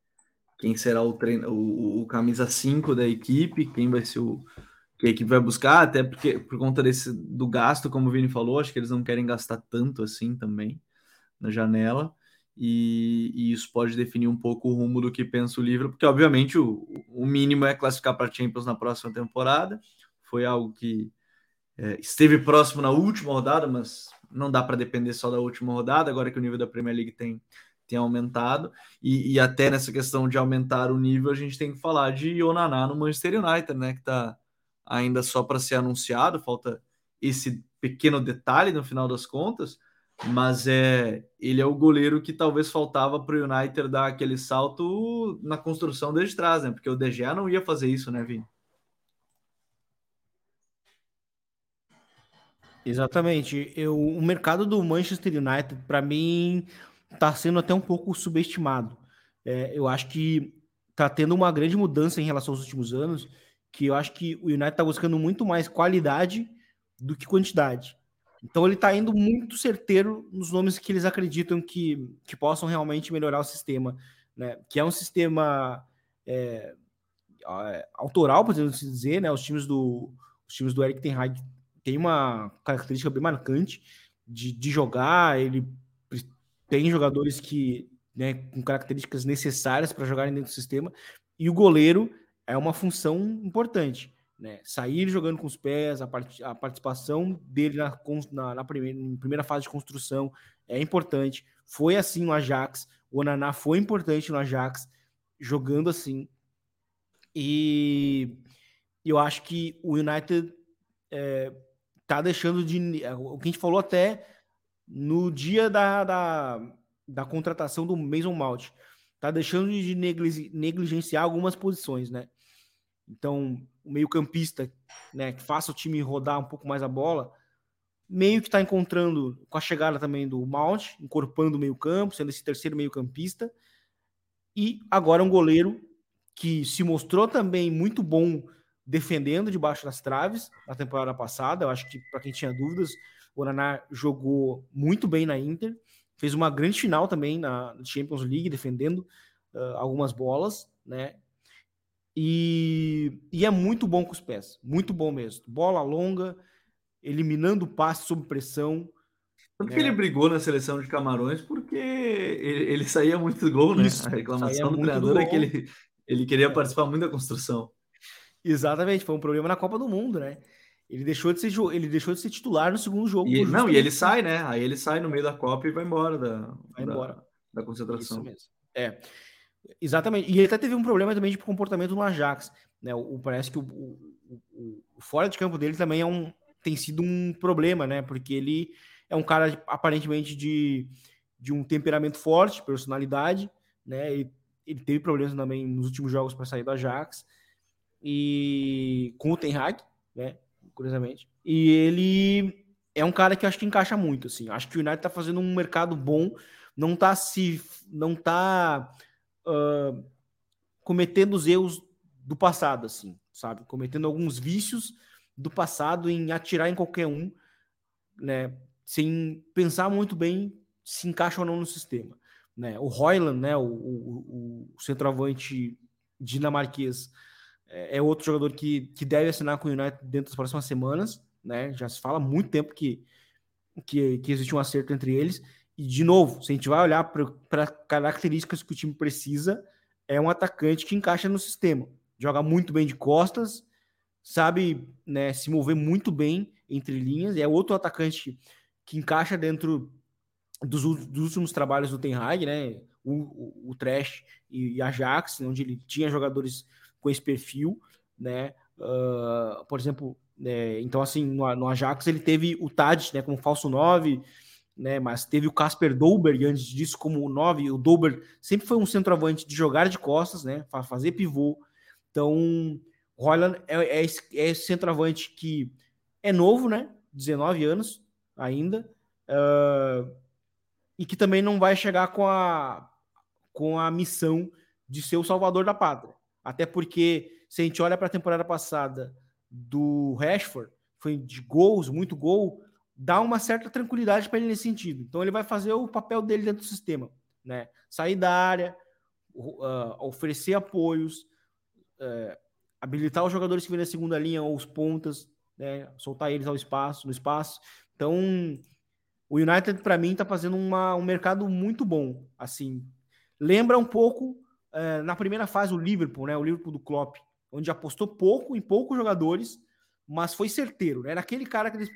A: quem será o, o, o camisa 5 da equipe, quem vai ser o que a equipe vai buscar, até porque por conta desse do gasto, como o Vini falou, acho que eles não querem gastar tanto assim também na janela. E, e, isso pode definir um pouco o rumo do que pensa o livro, porque obviamente o, o mínimo é classificar para Champions na próxima temporada. Foi algo que é, esteve próximo na última rodada, mas não dá para depender só da última rodada, agora que o nível da Premier League tem, tem aumentado. E, e até nessa questão de aumentar o nível, a gente tem que falar de Onaná no Manchester United, né? Que está ainda só para ser anunciado, falta esse pequeno detalhe no final das contas mas é ele é o goleiro que talvez faltava para o United dar aquele salto na construção desde trás, né? Porque o De Gea não ia fazer isso, né, Vini?
B: Exatamente. Eu, o mercado do Manchester United, para mim, está sendo até um pouco subestimado. É, eu acho que está tendo uma grande mudança em relação aos últimos anos, que eu acho que o United está buscando muito mais qualidade do que quantidade. Então ele está indo muito certeiro nos nomes que eles acreditam que, que possam realmente melhorar o sistema, né? Que é um sistema é, autoral, podemos dizer, né? Os times do os times do Eric Ten Hag tem uma característica bem marcante de, de jogar. Ele tem jogadores que né, com características necessárias para jogarem dentro do sistema e o goleiro é uma função importante. Né? Sair jogando com os pés, a, part a participação dele na, na, na, primeira, primeira fase de construção é importante. Foi assim no Ajax, o Onaná foi importante no Ajax, jogando assim. E eu acho que o United é, tá deixando de. O que a gente falou até no dia da, da, da contratação do Mason Mount, tá deixando de negligenciar algumas posições, né? Então, o meio-campista, né, que faça o time rodar um pouco mais a bola, meio que está encontrando com a chegada também do Mount, incorporando o meio-campo, sendo esse terceiro meio-campista. E agora um goleiro que se mostrou também muito bom defendendo debaixo das traves na temporada passada. Eu acho que, para quem tinha dúvidas, o Naná jogou muito bem na Inter, fez uma grande final também na Champions League, defendendo uh, algumas bolas, né? E, e é muito bom com os pés, muito bom mesmo. Bola longa, eliminando o passe sob pressão.
A: Tanto né? que ele brigou na seleção de Camarões porque ele, ele saía muito gol, né? Isso, a reclamação do treinador do é que ele, ele queria é. participar muito da construção.
B: Exatamente, foi um problema na Copa do Mundo, né? Ele deixou de ser, ele deixou de ser titular no segundo jogo.
A: E, não, e ele sai, né? Aí ele sai no meio da Copa e vai embora da, vai embora. da, da concentração.
B: Isso mesmo. É. Exatamente. E ele até teve um problema também de comportamento no Ajax. Né? O, o parece que o, o, o, fora de campo dele também é um, tem sido um problema, né? Porque ele é um cara aparentemente de, de um temperamento forte, personalidade, né? Ele, ele teve problemas também nos últimos jogos para sair do Ajax e com o Ten Hag, né? Curiosamente. E ele é um cara que eu acho que encaixa muito, assim. Acho que o United tá fazendo um mercado bom, não tá se não tá uh, cometendo os erros do passado, assim, sabe? Cometendo alguns vícios do passado em atirar em qualquer um, né? Sem pensar muito bem se encaixa ou não no sistema. Né? O Royland, né? O, o, o centroavante dinamarquês, é, é outro jogador que, que deve assinar com o United dentro das próximas semanas. Né? Já se fala há muito tempo que, que, que existe um acerto entre eles. E, de novo, se a gente vai olhar para características que o time precisa, é um atacante que encaixa no sistema. Joga muito bem de costas, sabe né, se mover muito bem entre linhas, é outro atacante que encaixa dentro dos, dos últimos trabalhos do Ten Hag, né? O, o, o Trash e, a Ajax, onde ele tinha jogadores com esse perfil, né? Uh, por exemplo, né, então assim, no, no, Ajax ele teve o Tadic, né, como falso 9, né? Mas teve o Casper Dolberg antes disso como 9. O Dolberg sempre foi um centroavante de jogar de costas, né? Fazer pivô. Então, Royland é, é, esse, é esse centroavante que é novo, né? 19 anos ainda. Uh, e que também não vai chegar com a, com a missão de ser o salvador da pátria. Até porque, se a gente olha para a temporada passada do Rashford, foi de gols, muito gol, dá uma certa tranquilidade para ele nesse sentido. Então ele vai fazer o papel dele dentro do sistema, né? Sair da área, uh, oferecer apoios, uh, habilitar os jogadores que vêm na segunda linha ou os pontas, né, soltar eles ao espaço, no espaço. Então, o United para mim está fazendo uma, um mercado muito bom, assim. Lembra um pouco uh, na primeira fase o Liverpool, né, o Liverpool do Klopp, onde apostou pouco em poucos jogadores, mas foi certeiro, né? era aquele cara que eles,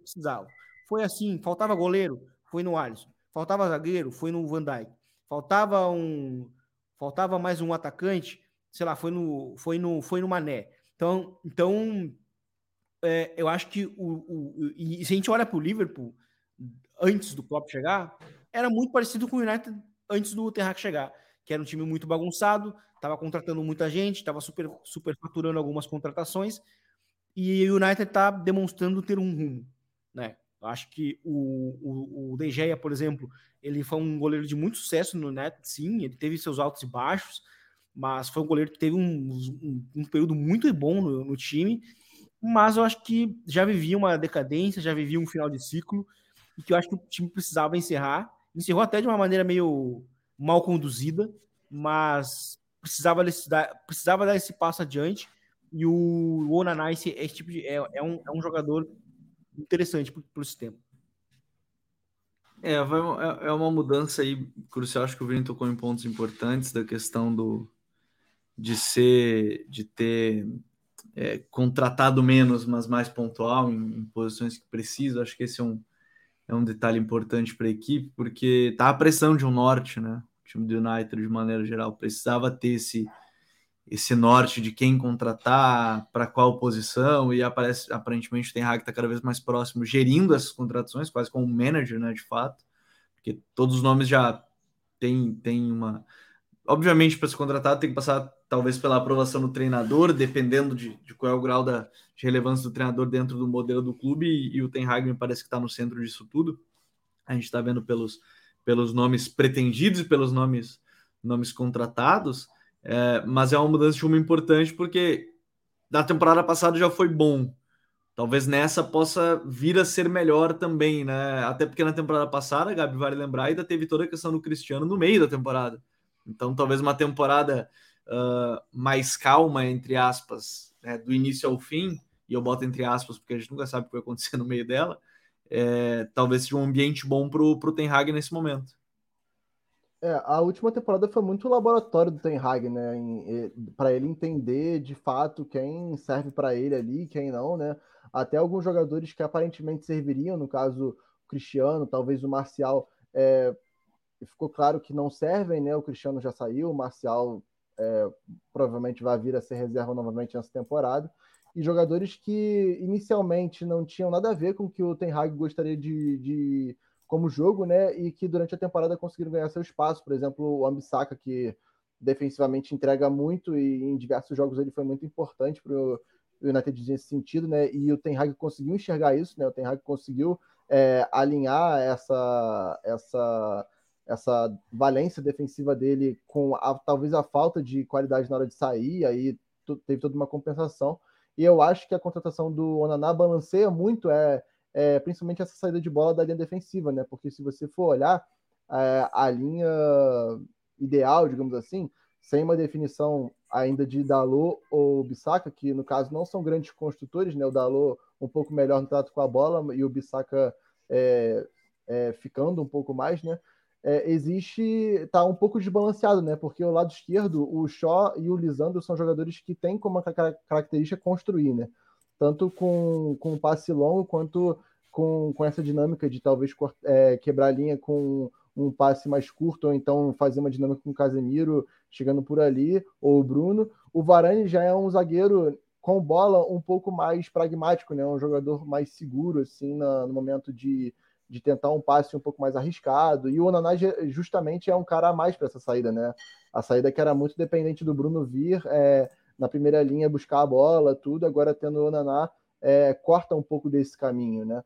B: precisavam. Foi assim, faltava goleiro, foi no Alisson. Faltava zagueiro, foi no Van Dijk. Faltava um, faltava mais um atacante, sei lá, foi no, foi no, foi no Mané. Então, então é, eu acho que o, o, e se a gente olha para o Liverpool antes do Klopp chegar, era muito parecido com o United antes do Terrac chegar, que era um time muito bagunçado, estava contratando muita gente, estava super, super faturando algumas contratações, e o United está demonstrando ter um rumo, né? Acho que o, o, o De Gea, por exemplo, ele foi um goleiro de muito sucesso no Net, sim, ele teve seus altos e baixos, mas foi um goleiro que teve um, um, um período muito bom no, no, time, mas eu acho que já vivia uma decadência, já vivia um final de ciclo, e que eu acho que o time precisava encerrar, encerrou até de uma maneira meio mal conduzida, mas precisava, precisava dar esse passo adiante, e o esse, esse tipo de, é, é, um, é um jogador interessante para o sistema.
A: É, é, é uma mudança aí crucial. Acho que o Vini tocou em pontos importantes da questão do de ser, de ter é, contratado menos, mas mais pontual em, em, posições que precisa. Acho que esse é um, é um detalhe importante para a equipe, porque tá a pressão de um norte, né? O time do United, de maneira geral, precisava ter esse, esse norte de quem contratar, para qual posição, e aparece, aparentemente o Ten Hag está cada vez mais próximo, gerindo essas contratações, quase como manager, né, de fato, porque todos os nomes já têm tem uma... Obviamente, para ser contratado, tem que passar talvez pela aprovação do treinador, dependendo de, de qual é o grau da, de relevância do treinador dentro do modelo do clube, e, e o Ten Hag me parece que está no centro disso tudo. A gente está vendo pelos, pelos nomes pretendidos e pelos nomes, nomes contratados, é, mas é uma mudança de rumo importante porque da temporada passada já foi bom. Talvez nessa possa vir a ser melhor também, né? Até porque na temporada passada, Gabi, vale lembrar, ainda teve toda a questão do Cristiano no meio da temporada. Então, talvez uma temporada uh, mais calma, entre aspas, né? do início ao fim, e eu boto entre aspas porque a gente nunca sabe o que vai acontecer no meio dela, é, talvez seja um ambiente bom para o Ten Hag nesse momento.
C: É, a última temporada foi muito laboratório do Ten Hag, né? Para ele entender de fato quem serve para ele ali, quem não, né? Até alguns jogadores que aparentemente serviriam, no caso o Cristiano, talvez o Marcial, é, ficou claro que não servem, né? O Cristiano já saiu, o Marcial é, provavelmente vai vir a ser reserva novamente nessa temporada. E jogadores que inicialmente não tinham nada a ver com o que o Ten Hag gostaria de, de como jogo, né? E que durante a temporada conseguiram ganhar seu espaço. Por exemplo, o Ambisaka, que defensivamente entrega muito e em diversos jogos ele foi muito importante para o United nesse sentido, né? E o Ten Hag conseguiu enxergar isso, né? O Ten Hag conseguiu é, alinhar essa essa essa valência defensiva dele com a, talvez a falta de qualidade na hora de sair, aí teve toda uma compensação. E eu acho que a contratação do Onaná balanceia muito é é, principalmente essa saída de bola da linha defensiva, né? Porque se você for olhar é, a linha ideal, digamos assim, sem uma definição ainda de Dalô ou Bissaka, que no caso não são grandes construtores, né? O Dalô um pouco melhor no trato com a bola e o Bissaka é, é, ficando um pouco mais, né? É, existe tá um pouco desbalanceado, né? Porque o lado esquerdo, o Shaw e o Lisandro são jogadores que têm como característica construir, né? tanto com, com passe longo quanto com, com essa dinâmica de talvez é, quebrar a linha com um passe mais curto, ou então fazer uma dinâmica com o Casemiro chegando por ali, ou o Bruno. O Varane já é um zagueiro com bola um pouco mais pragmático, né? um jogador mais seguro assim na, no momento de, de tentar um passe um pouco mais arriscado. E o Onaná justamente é um cara mais para essa saída, né? A saída que era muito dependente do Bruno vir, é, na primeira linha buscar a bola, tudo, agora tendo o Onaná, é, corta um pouco desse caminho, né?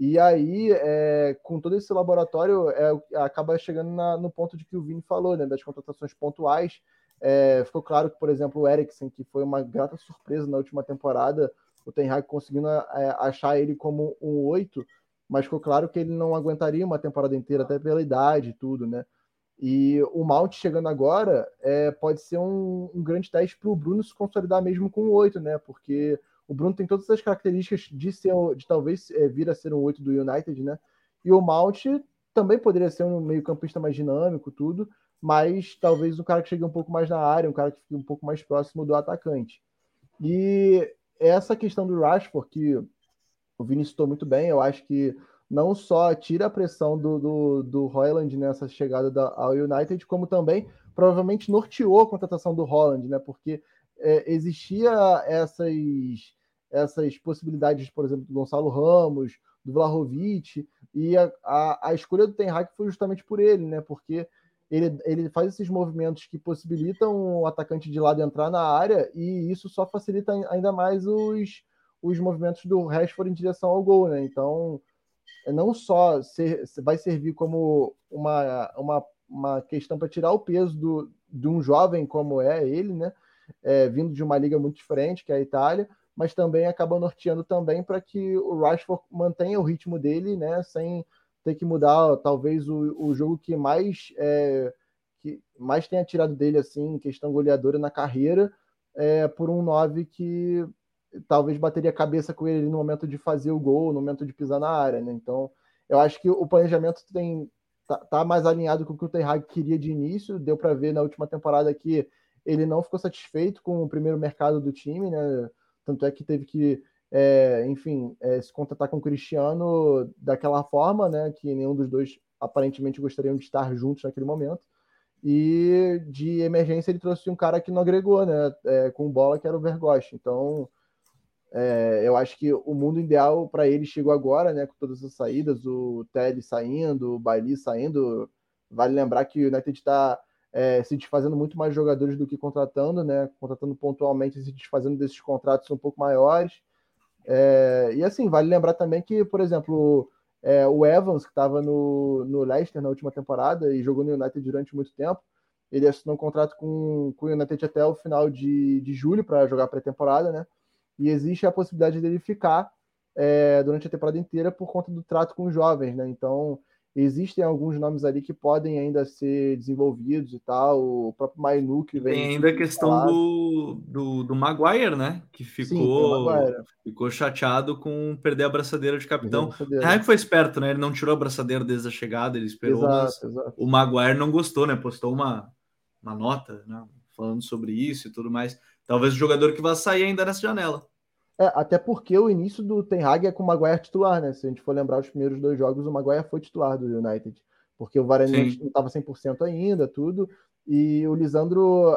C: E aí, é, com todo esse laboratório, é, acaba chegando na, no ponto de que o Vini falou, né? Das contratações pontuais. É, ficou claro que, por exemplo, o Eriksen, que foi uma grata surpresa na última temporada, o Ten Hag conseguindo é, achar ele como um 8, mas ficou claro que ele não aguentaria uma temporada inteira, até pela idade e tudo, né? E o Mount chegando agora é, pode ser um, um grande teste para o Bruno se consolidar mesmo com o 8, né? Porque o Bruno tem todas as características de ser de talvez é, vir a ser um 8 do United, né? E o Mount também poderia ser um meio-campista mais dinâmico, tudo, mas talvez um cara que chegue um pouco mais na área, um cara que fique um pouco mais próximo do atacante. E essa questão do Rashford, que o Vini citou muito bem, eu acho que não só tira a pressão do, do, do Royland nessa chegada da, ao United, como também provavelmente norteou a contratação do Holland, né? Porque é, existia essas, essas possibilidades, por exemplo, do Gonçalo Ramos, do Vlahovic, e a, a, a escolha do Ten Hag foi justamente por ele, né? Porque ele, ele faz esses movimentos que possibilitam o atacante de lado entrar na área e isso só facilita ainda mais os, os movimentos do Rashford em direção ao gol, né? Então, não só ser, vai servir como uma, uma, uma questão para tirar o peso do, de um jovem como é ele, né? É, vindo de uma liga muito diferente, que é a Itália, mas também acaba norteando também para que o Rashford mantenha o ritmo dele, né? Sem ter que mudar talvez o, o jogo que mais é, que mais tenha tirado dele assim, questão goleadora na carreira, é, por um 9 que talvez bateria a cabeça com ele no momento de fazer o gol, no momento de pisar na área, né? Então, eu acho que o planejamento tem tá, tá mais alinhado com o que o Ten Hag queria de início, deu para ver na última temporada que ele não ficou satisfeito com o primeiro mercado do time, né? Tanto é que teve que é, enfim, é, se contatar com o Cristiano daquela forma, né, que nenhum dos dois aparentemente gostariam de estar juntos naquele momento. E de emergência ele trouxe um cara que não agregou, né, é, com bola, que era o Vergost. Então, é, eu acho que o mundo ideal para ele chegou agora, né, com todas as saídas, o Teddy saindo, o Bailey saindo. Vale lembrar que o United está é, se desfazendo muito mais jogadores do que contratando, né, contratando pontualmente e se desfazendo desses contratos um pouco maiores. É, e assim, vale lembrar também que, por exemplo, é, o Evans, que estava no, no Leicester na última temporada e jogou no United durante muito tempo, ele assinou um contrato com, com o United até o final de, de julho para jogar pré-temporada, né? E existe a possibilidade dele ficar é, durante a temporada inteira por conta do trato com os jovens, né? Então, Existem alguns nomes ali que podem ainda ser desenvolvidos e tal. O próprio Mainu que vem.
A: Tem ainda a questão do, do, do, Maguire, né? Que ficou, Sim, ficou chateado com perder a braçadeira de capitão. É que foi esperto, né? Ele não tirou a braçadeira desde a chegada, ele esperou. Exato, exato. O Maguire não gostou, né? Postou uma, uma nota, né? Falando sobre isso e tudo mais. Talvez o jogador que vai sair ainda nessa janela.
C: É, até porque o início do Ten Hag é com o Maguire titular, né? Se a gente for lembrar os primeiros dois jogos, o Maguire foi titular do United. Porque o Varane não estava 100% ainda, tudo. E o Lisandro,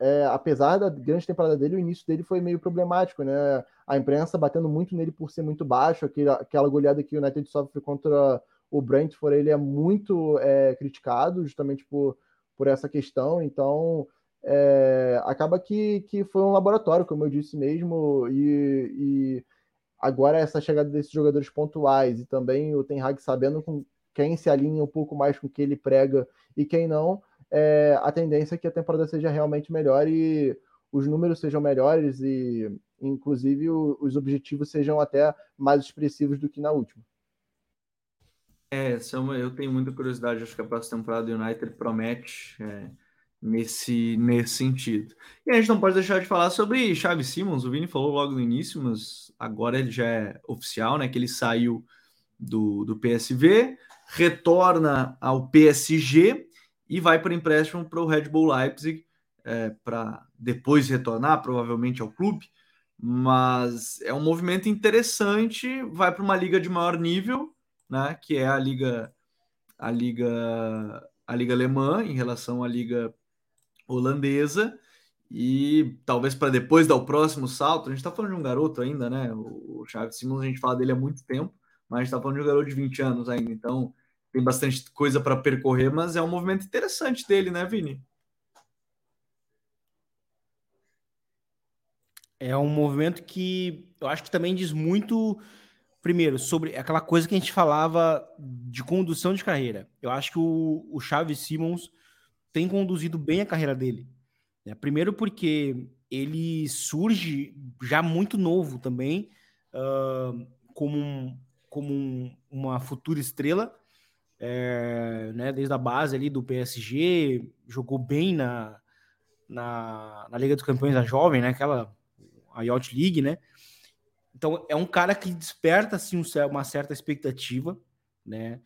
C: é, apesar da grande temporada dele, o início dele foi meio problemático, né? A imprensa batendo muito nele por ser muito baixo, aquela, aquela goleada que o United sofre contra o Brentford, ele é muito é, criticado justamente por, por essa questão. Então, é, acaba que, que foi um laboratório, como eu disse mesmo, e, e, agora essa chegada desses jogadores pontuais e também o Ten Hag sabendo com quem se alinha um pouco mais com o que ele prega e quem não, é, a tendência é que a temporada seja realmente melhor e os números sejam melhores e inclusive o, os objetivos sejam até mais expressivos do que na última.
A: É, eu tenho muita curiosidade, acho que a próxima temporada do United promete. É nesse, nesse sentido. E a gente não pode deixar de falar sobre Chaves Simmons. O Vini falou logo no início, mas agora ele já é oficial, né? Que ele saiu do, do PSV, retorna ao PSG e vai para empréstimo para o Red Bull Leipzig é, para depois retornar, provavelmente ao clube. Mas é um movimento interessante, vai para uma liga de maior nível, né? Que é a liga a liga a liga alemã em relação à liga holandesa e talvez para depois dar o próximo salto. A gente está falando de um garoto ainda, né? O Chaves Simons, a gente fala dele há muito tempo, mas a gente está falando de um garoto de 20 anos ainda, então tem bastante coisa para percorrer, mas é um movimento interessante dele, né, Vini?
B: É um movimento que eu acho que também diz muito, primeiro, sobre aquela coisa que a gente falava de condução de carreira. Eu acho que o, o Chaves Simons tem conduzido bem a carreira dele. Né? Primeiro porque ele surge já muito novo também, uh, como, um, como um, uma futura estrela, é, né, desde a base ali do PSG, jogou bem na, na, na Liga dos Campeões da Jovem, né, aquela a Yacht League, né? Então é um cara que desperta assim uma certa expectativa, né?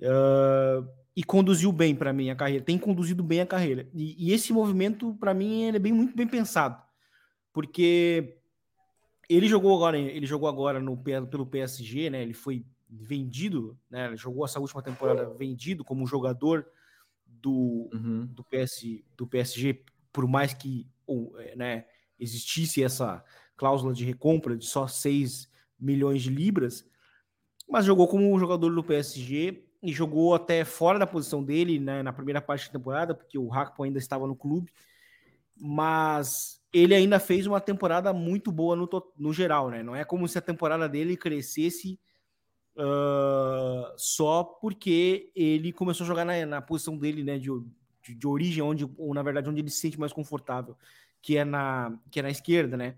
B: Uh, e conduziu bem para mim a carreira, tem conduzido bem a carreira. E, e esse movimento para mim ele é bem muito bem pensado, porque ele jogou agora, ele jogou agora no pelo PSG, né? Ele foi vendido, né? Ele jogou essa última temporada vendido como jogador do, uhum. do, PS, do PSG, por mais que ou, é, né, existisse essa cláusula de recompra de só 6 milhões de libras, mas jogou como jogador do PSG e jogou até fora da posição dele né, na primeira parte da temporada, porque o Hakpo ainda estava no clube, mas ele ainda fez uma temporada muito boa no, no geral, né? Não é como se a temporada dele crescesse uh, só porque ele começou a jogar na, na posição dele, né, de, de, de, origem, onde, ou na verdade, onde ele se sente mais confortável, que é na, que é na esquerda, né?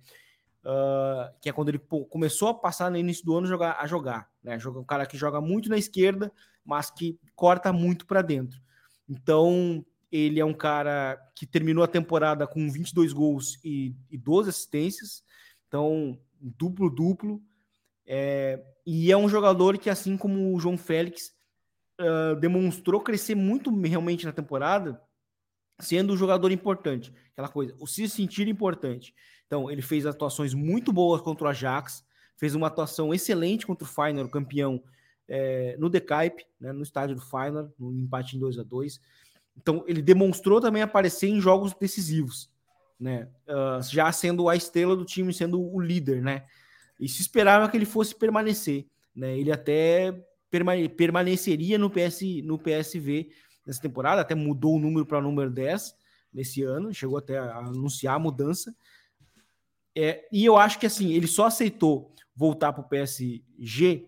B: Uh, que é quando ele pô, começou a passar no início do ano jogar, a jogar, né? Um cara que joga muito na esquerda, mas que corta muito para dentro. Então, ele é um cara que terminou a temporada com 22 gols e, e 12 assistências, então duplo-duplo. É, e é um jogador que, assim como o João Félix, uh, demonstrou crescer muito realmente na temporada, sendo um jogador importante. Aquela coisa, o se sentir importante. Então, ele fez atuações muito boas contra o Ajax, fez uma atuação excelente contra o Feyenoord, campeão é, no The Caip, né, no estádio do Feyenoord, no empate em 2 a 2 Então, ele demonstrou também aparecer em jogos decisivos, né, uh, já sendo a estrela do time, sendo o líder, né, e se esperava que ele fosse permanecer, né, ele até permane permaneceria no, PS, no PSV nessa temporada, até mudou o número para o número 10 nesse ano, chegou até a anunciar a mudança, é, e eu acho que assim, ele só aceitou voltar para o PSG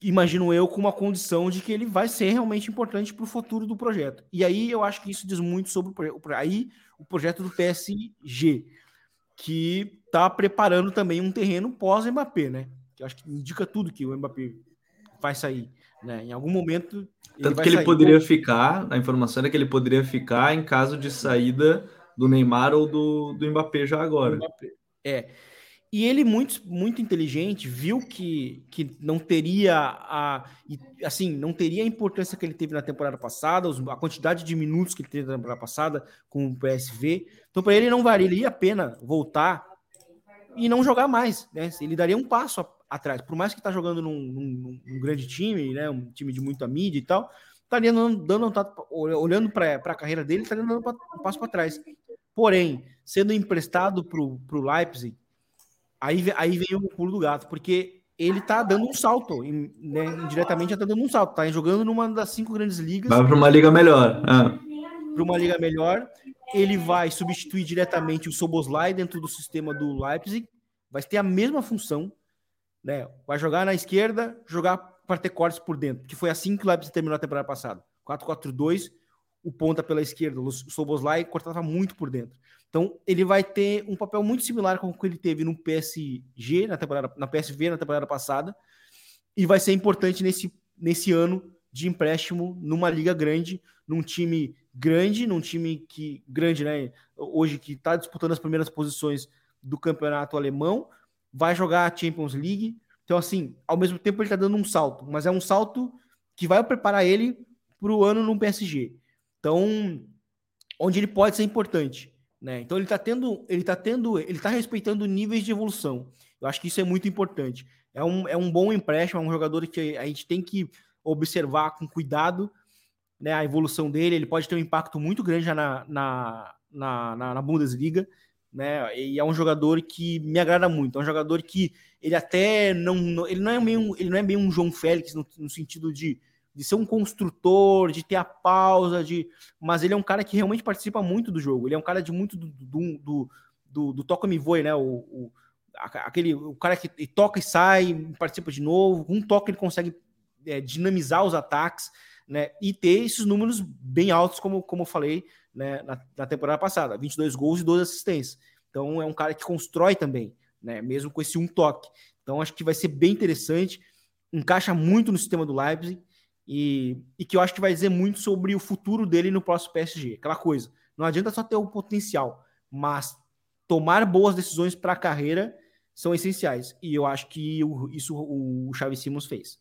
B: imagino eu, com uma condição de que ele vai ser realmente importante para o futuro do projeto. E aí eu acho que isso diz muito sobre o, aí, o projeto do PSG, que está preparando também um terreno pós-Mbappé, né? Que eu acho que indica tudo que o Mbappé vai sair. Né? Em algum momento.
A: Tanto que ele sair. poderia ficar, a informação é que ele poderia ficar em caso de saída do Neymar ou do, do Mbappé já agora.
B: É. E ele, muito, muito inteligente, viu que, que não teria a assim, não teria a importância que ele teve na temporada passada, a quantidade de minutos que ele teve na temporada passada com o PSV. Então, para ele não valeria a pena voltar e não jogar mais. Né? Ele daria um passo atrás. Por mais que está jogando num, num, num, grande time, né? um time de muita mídia e tal, estaria dando, dando olhando para a carreira dele, estaria dando um passo para trás. Porém, sendo emprestado para o Leipzig Aí, aí vem o pulo do gato, porque ele tá dando um salto, né? Indiretamente já tá dando um salto, tá jogando numa das cinco grandes ligas.
A: Vai para uma liga melhor.
B: Ah. Para uma liga melhor. Ele vai substituir diretamente o Soboslai dentro do sistema do Leipzig, vai ter a mesma função, né? Vai jogar na esquerda, jogar para ter cortes por dentro, que foi assim que o Leipzig terminou a temporada passada. 4-4-2, o ponta pela esquerda, o Soboslai cortava muito por dentro. Então, ele vai ter um papel muito similar com o que ele teve no PSG, na, temporada, na PSV, na temporada passada, e vai ser importante nesse, nesse ano de empréstimo numa liga grande, num time grande, num time que grande, né? Hoje que está disputando as primeiras posições do campeonato alemão, vai jogar a Champions League. Então, assim, ao mesmo tempo ele está dando um salto, mas é um salto que vai preparar ele para o ano no PSG. Então, onde ele pode ser importante. Né? Então ele está tendo, ele tá tendo, ele está respeitando níveis de evolução. Eu acho que isso é muito importante. É um, é um bom empréstimo, é um jogador que a gente tem que observar com cuidado né, a evolução dele. Ele pode ter um impacto muito grande já na, na, na, na Bundesliga. Né? E é um jogador que me agrada muito. É um jogador que ele até não, ele não é meio, ele não é meio um João Félix no, no sentido de de ser um construtor, de ter a pausa, de. Mas ele é um cara que realmente participa muito do jogo. Ele é um cara de muito do, do, do, do, do toca-me voe, né? O, o, aquele, o cara que toca e sai, participa de novo. Um toque ele consegue é, dinamizar os ataques, né? E ter esses números bem altos, como, como eu falei né, na, na temporada passada: 22 gols e 12 assistências. Então é um cara que constrói também, né? Mesmo com esse um toque. Então acho que vai ser bem interessante. Encaixa muito no sistema do Leipzig e, e que eu acho que vai dizer muito sobre o futuro dele no próximo PSG. Aquela coisa, não adianta só ter o potencial, mas tomar boas decisões para a carreira são essenciais. E eu acho que o, isso o Xavi Simons fez.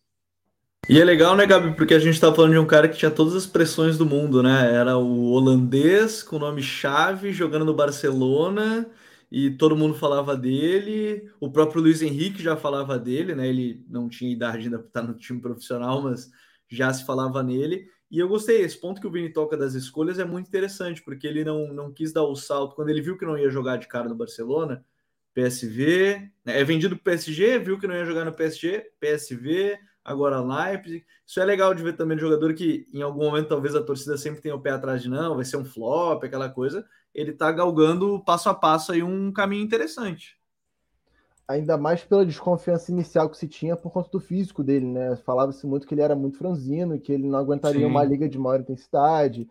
A: E é legal, né, Gabi? Porque a gente tá falando de um cara que tinha todas as pressões do mundo, né? Era o holandês com o nome chave, jogando no Barcelona, e todo mundo falava dele. O próprio Luiz Henrique já falava dele, né? Ele não tinha idade ainda para estar no time profissional, mas já se falava nele. E eu gostei, esse ponto que o Vini toca das escolhas é muito interessante, porque ele não, não quis dar o salto. Quando ele viu que não ia jogar de cara no Barcelona, PSV, né? é vendido para PSG, viu que não ia jogar no PSG, PSV, agora Leipzig. Isso é legal de ver também de jogador que em algum momento talvez a torcida sempre tenha o pé atrás de não, vai ser um flop, aquela coisa. Ele está galgando passo a passo aí um caminho interessante.
C: Ainda mais pela desconfiança inicial que se tinha por conta do físico dele, né? Falava-se muito que ele era muito franzino, que ele não aguentaria Sim. uma liga de maior intensidade,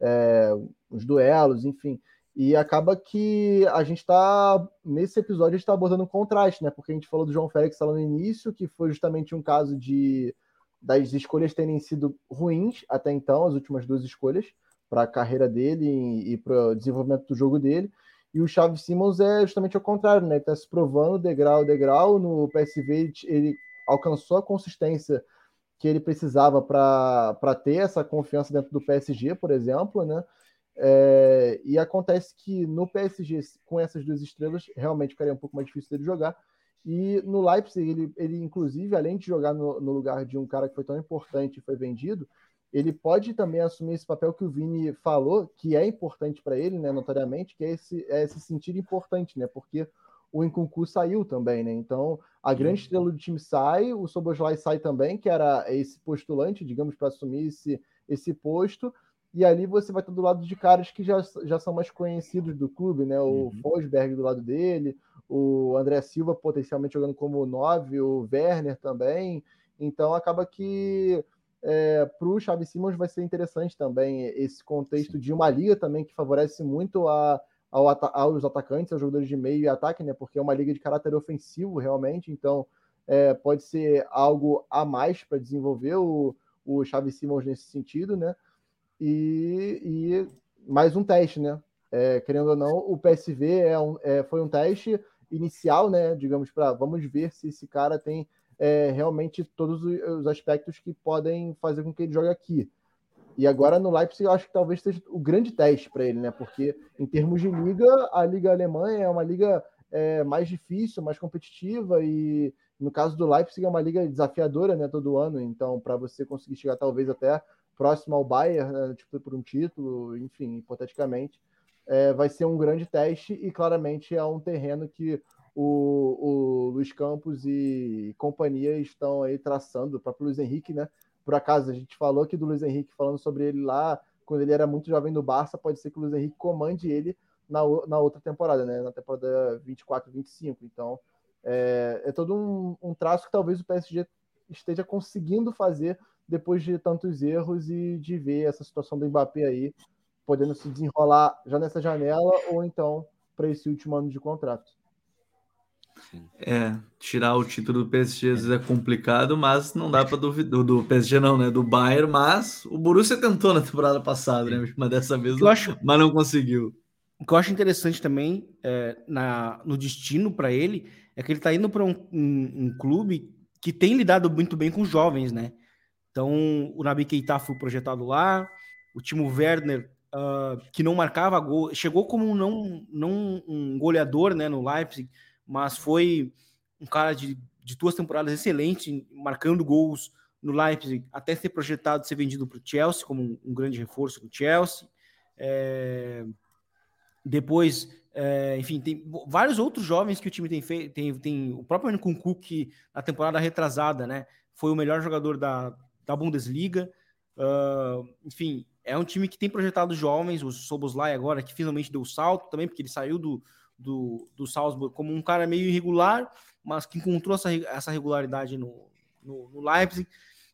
C: é, os duelos, enfim. E acaba que a gente está, nesse episódio, a gente está abordando um contraste, né? Porque a gente falou do João Félix lá no início, que foi justamente um caso de das escolhas terem sido ruins até então, as últimas duas escolhas, para a carreira dele e, e para o desenvolvimento do jogo dele. E o Xavi Simons é justamente o contrário, né? Está se provando degrau degrau. No PSV ele alcançou a consistência que ele precisava para ter essa confiança dentro do PSG, por exemplo, né? É, e acontece que no PSG, com essas duas estrelas, realmente ficaria um pouco mais difícil dele jogar. E no Leipzig, ele, ele inclusive, além de jogar no, no lugar de um cara que foi tão importante e foi vendido, ele pode também assumir esse papel que o Vini falou, que é importante para ele, né, notoriamente, que é esse, é esse sentido importante, né? Porque o Nkunku saiu também, né? Então, a grande estrela do time sai, o Soboslai sai também, que era esse postulante, digamos, para assumir esse, esse posto, e ali você vai estar do lado de caras que já, já são mais conhecidos do clube, né? O uhum. Fosberg do lado dele, o André Silva potencialmente jogando como nove, o Werner também. Então acaba que é, para o Xavi Simons vai ser interessante também esse contexto Sim. de uma liga também que favorece muito a, ao, aos atacantes, aos jogadores de meio e ataque, né? Porque é uma liga de caráter ofensivo realmente, então é, pode ser algo a mais para desenvolver o, o Xavi Simons nesse sentido, né? e, e mais um teste, né? É, querendo ou não, o PSV é um, é, foi um teste inicial, né? Digamos, para vamos ver se esse cara tem é, realmente todos os aspectos que podem fazer com que ele jogue aqui. E agora no Leipzig eu acho que talvez seja o grande teste para ele, né? Porque em termos de liga, a liga alemã é uma liga é, mais difícil, mais competitiva e no caso do Leipzig é uma liga desafiadora, né? Todo ano. Então, para você conseguir chegar talvez até próximo ao Bayern, né, tipo, por um título, enfim, hipoteticamente, é, vai ser um grande teste e claramente é um terreno que o, o Luiz Campos e companhia estão aí traçando, o próprio Luiz Henrique, né? Por acaso, a gente falou aqui do Luiz Henrique falando sobre ele lá, quando ele era muito jovem no Barça, pode ser que o Luiz Henrique comande ele na, na outra temporada, né? Na temporada 24, 25. Então, é, é todo um, um traço que talvez o PSG esteja conseguindo fazer depois de tantos erros e de ver essa situação do Mbappé aí podendo se desenrolar já nessa janela ou então para esse último ano de contrato.
A: É, tirar o título do PSG às vezes é complicado, mas não dá para duvidar do PSG não, né? Do Bayern, mas o Borussia tentou na temporada passada, né? Mas dessa vez não, acho, mas não conseguiu.
B: O que eu acho interessante também é, na, no destino para ele é que ele está indo para um, um, um, clube que tem lidado muito bem com jovens, né? Então, o Nabi Keita foi projetado lá, o Timo Werner, uh, que não marcava gol, chegou como não, não um goleador né, no Leipzig, mas foi um cara de, de duas temporadas excelente, marcando gols no Leipzig, até ser projetado ser vendido para o Chelsea, como um, um, grande reforço do Chelsea. É... Depois, é, enfim, tem vários outros jovens que o time tem feito. Tem, tem o próprio Nkunku, que na temporada retrasada, né, foi o melhor jogador da, da Bundesliga. Uh, enfim, é um time que tem projetado jovens, o Soboslai agora, que finalmente deu o salto também, porque ele saiu do, do, do Salzburg como um cara meio irregular, mas que encontrou essa, essa regularidade no, no, no Leipzig.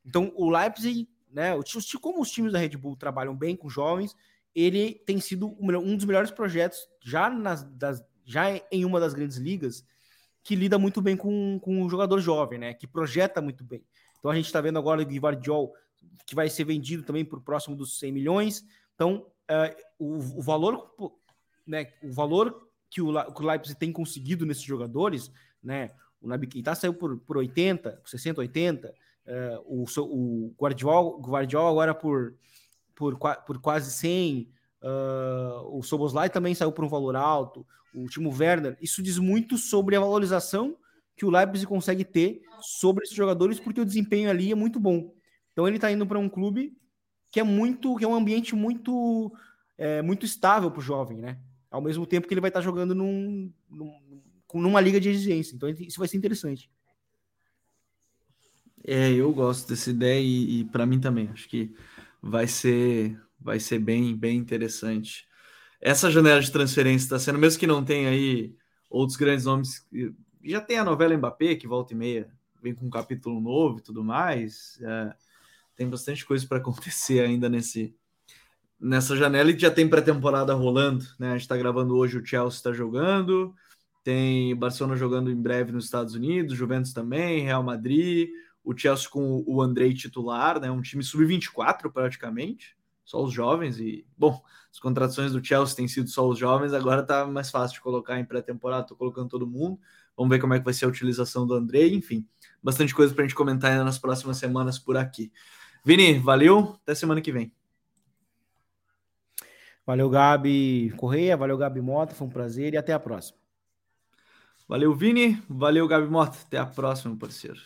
B: Então, o Leipzig, né, como os times da Red Bull trabalham bem com jovens, ele tem sido um dos melhores projetos já, nas, das, já em uma das grandes ligas que lida muito bem com, com o jogador jovem, né? Que projeta muito bem. Então a gente está vendo agora o Guivardiol que vai ser vendido também por próximo dos 100 milhões. Então, uh, o, o, valor, né, o valor que o, que o Leipzig tem conseguido nesses jogadores, né, o Nabi Keita saiu por, por 80, 60, 80, uh, o, o Guardiola, Guardiola agora por, por, por quase 100, uh, ah, o Soboslai também saiu por um valor alto, o Timo Werner. Isso diz muito sobre a valorização que o Leipzig consegue ter sobre esses jogadores, porque o desempenho ali é muito bom. Então ele está indo para um clube que é muito, que é um ambiente muito, é, muito estável para o jovem, né? Ao mesmo tempo que ele vai estar jogando num, num, numa liga de exigência. Então isso vai ser interessante.
A: É, eu gosto dessa ideia e, e para mim também. Acho que vai ser, vai ser bem, bem interessante. Essa janela de transferência está sendo, mesmo que não tenha aí outros grandes nomes, já tem a novela Mbappé, que volta e meia vem com um capítulo novo e tudo mais. É, tem bastante coisa para acontecer ainda nesse nessa janela e já tem pré-temporada rolando, né? A gente está gravando hoje, o Chelsea está jogando, tem Barcelona jogando em breve nos Estados Unidos, Juventus também, Real Madrid, o Chelsea com o Andrei titular, né? Um time sub-24 praticamente, só os jovens e bom, as contratações do Chelsea têm sido só os jovens, agora tá mais fácil de colocar em pré-temporada, tô colocando todo mundo. Vamos ver como é que vai ser a utilização do Andrei, enfim, bastante coisa para a gente comentar ainda nas próximas semanas por aqui. Vini, valeu, até semana que vem.
B: Valeu, Gabi Correia, valeu, Gabi Mota, foi um prazer e até a próxima.
A: Valeu, Vini, valeu, Gabi Mota, até a próxima, parceiro.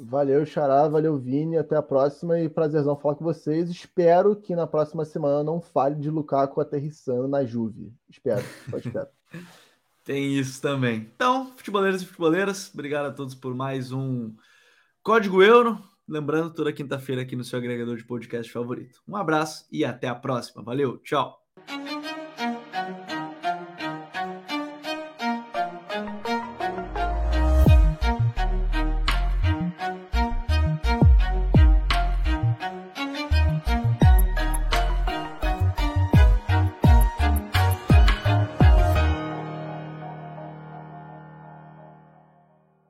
C: Valeu, Xará, valeu, Vini, até a próxima e prazerzão falar com vocês. Espero que na próxima semana não fale de Lukaku aterrissando na Juve. Espero, só espero.
A: Tem isso também. Então, futeboleiros e futeboleiras, obrigado a todos por mais um Código Euro. Lembrando, toda quinta-feira aqui no seu agregador de podcast favorito. Um abraço e até a próxima. Valeu, tchau.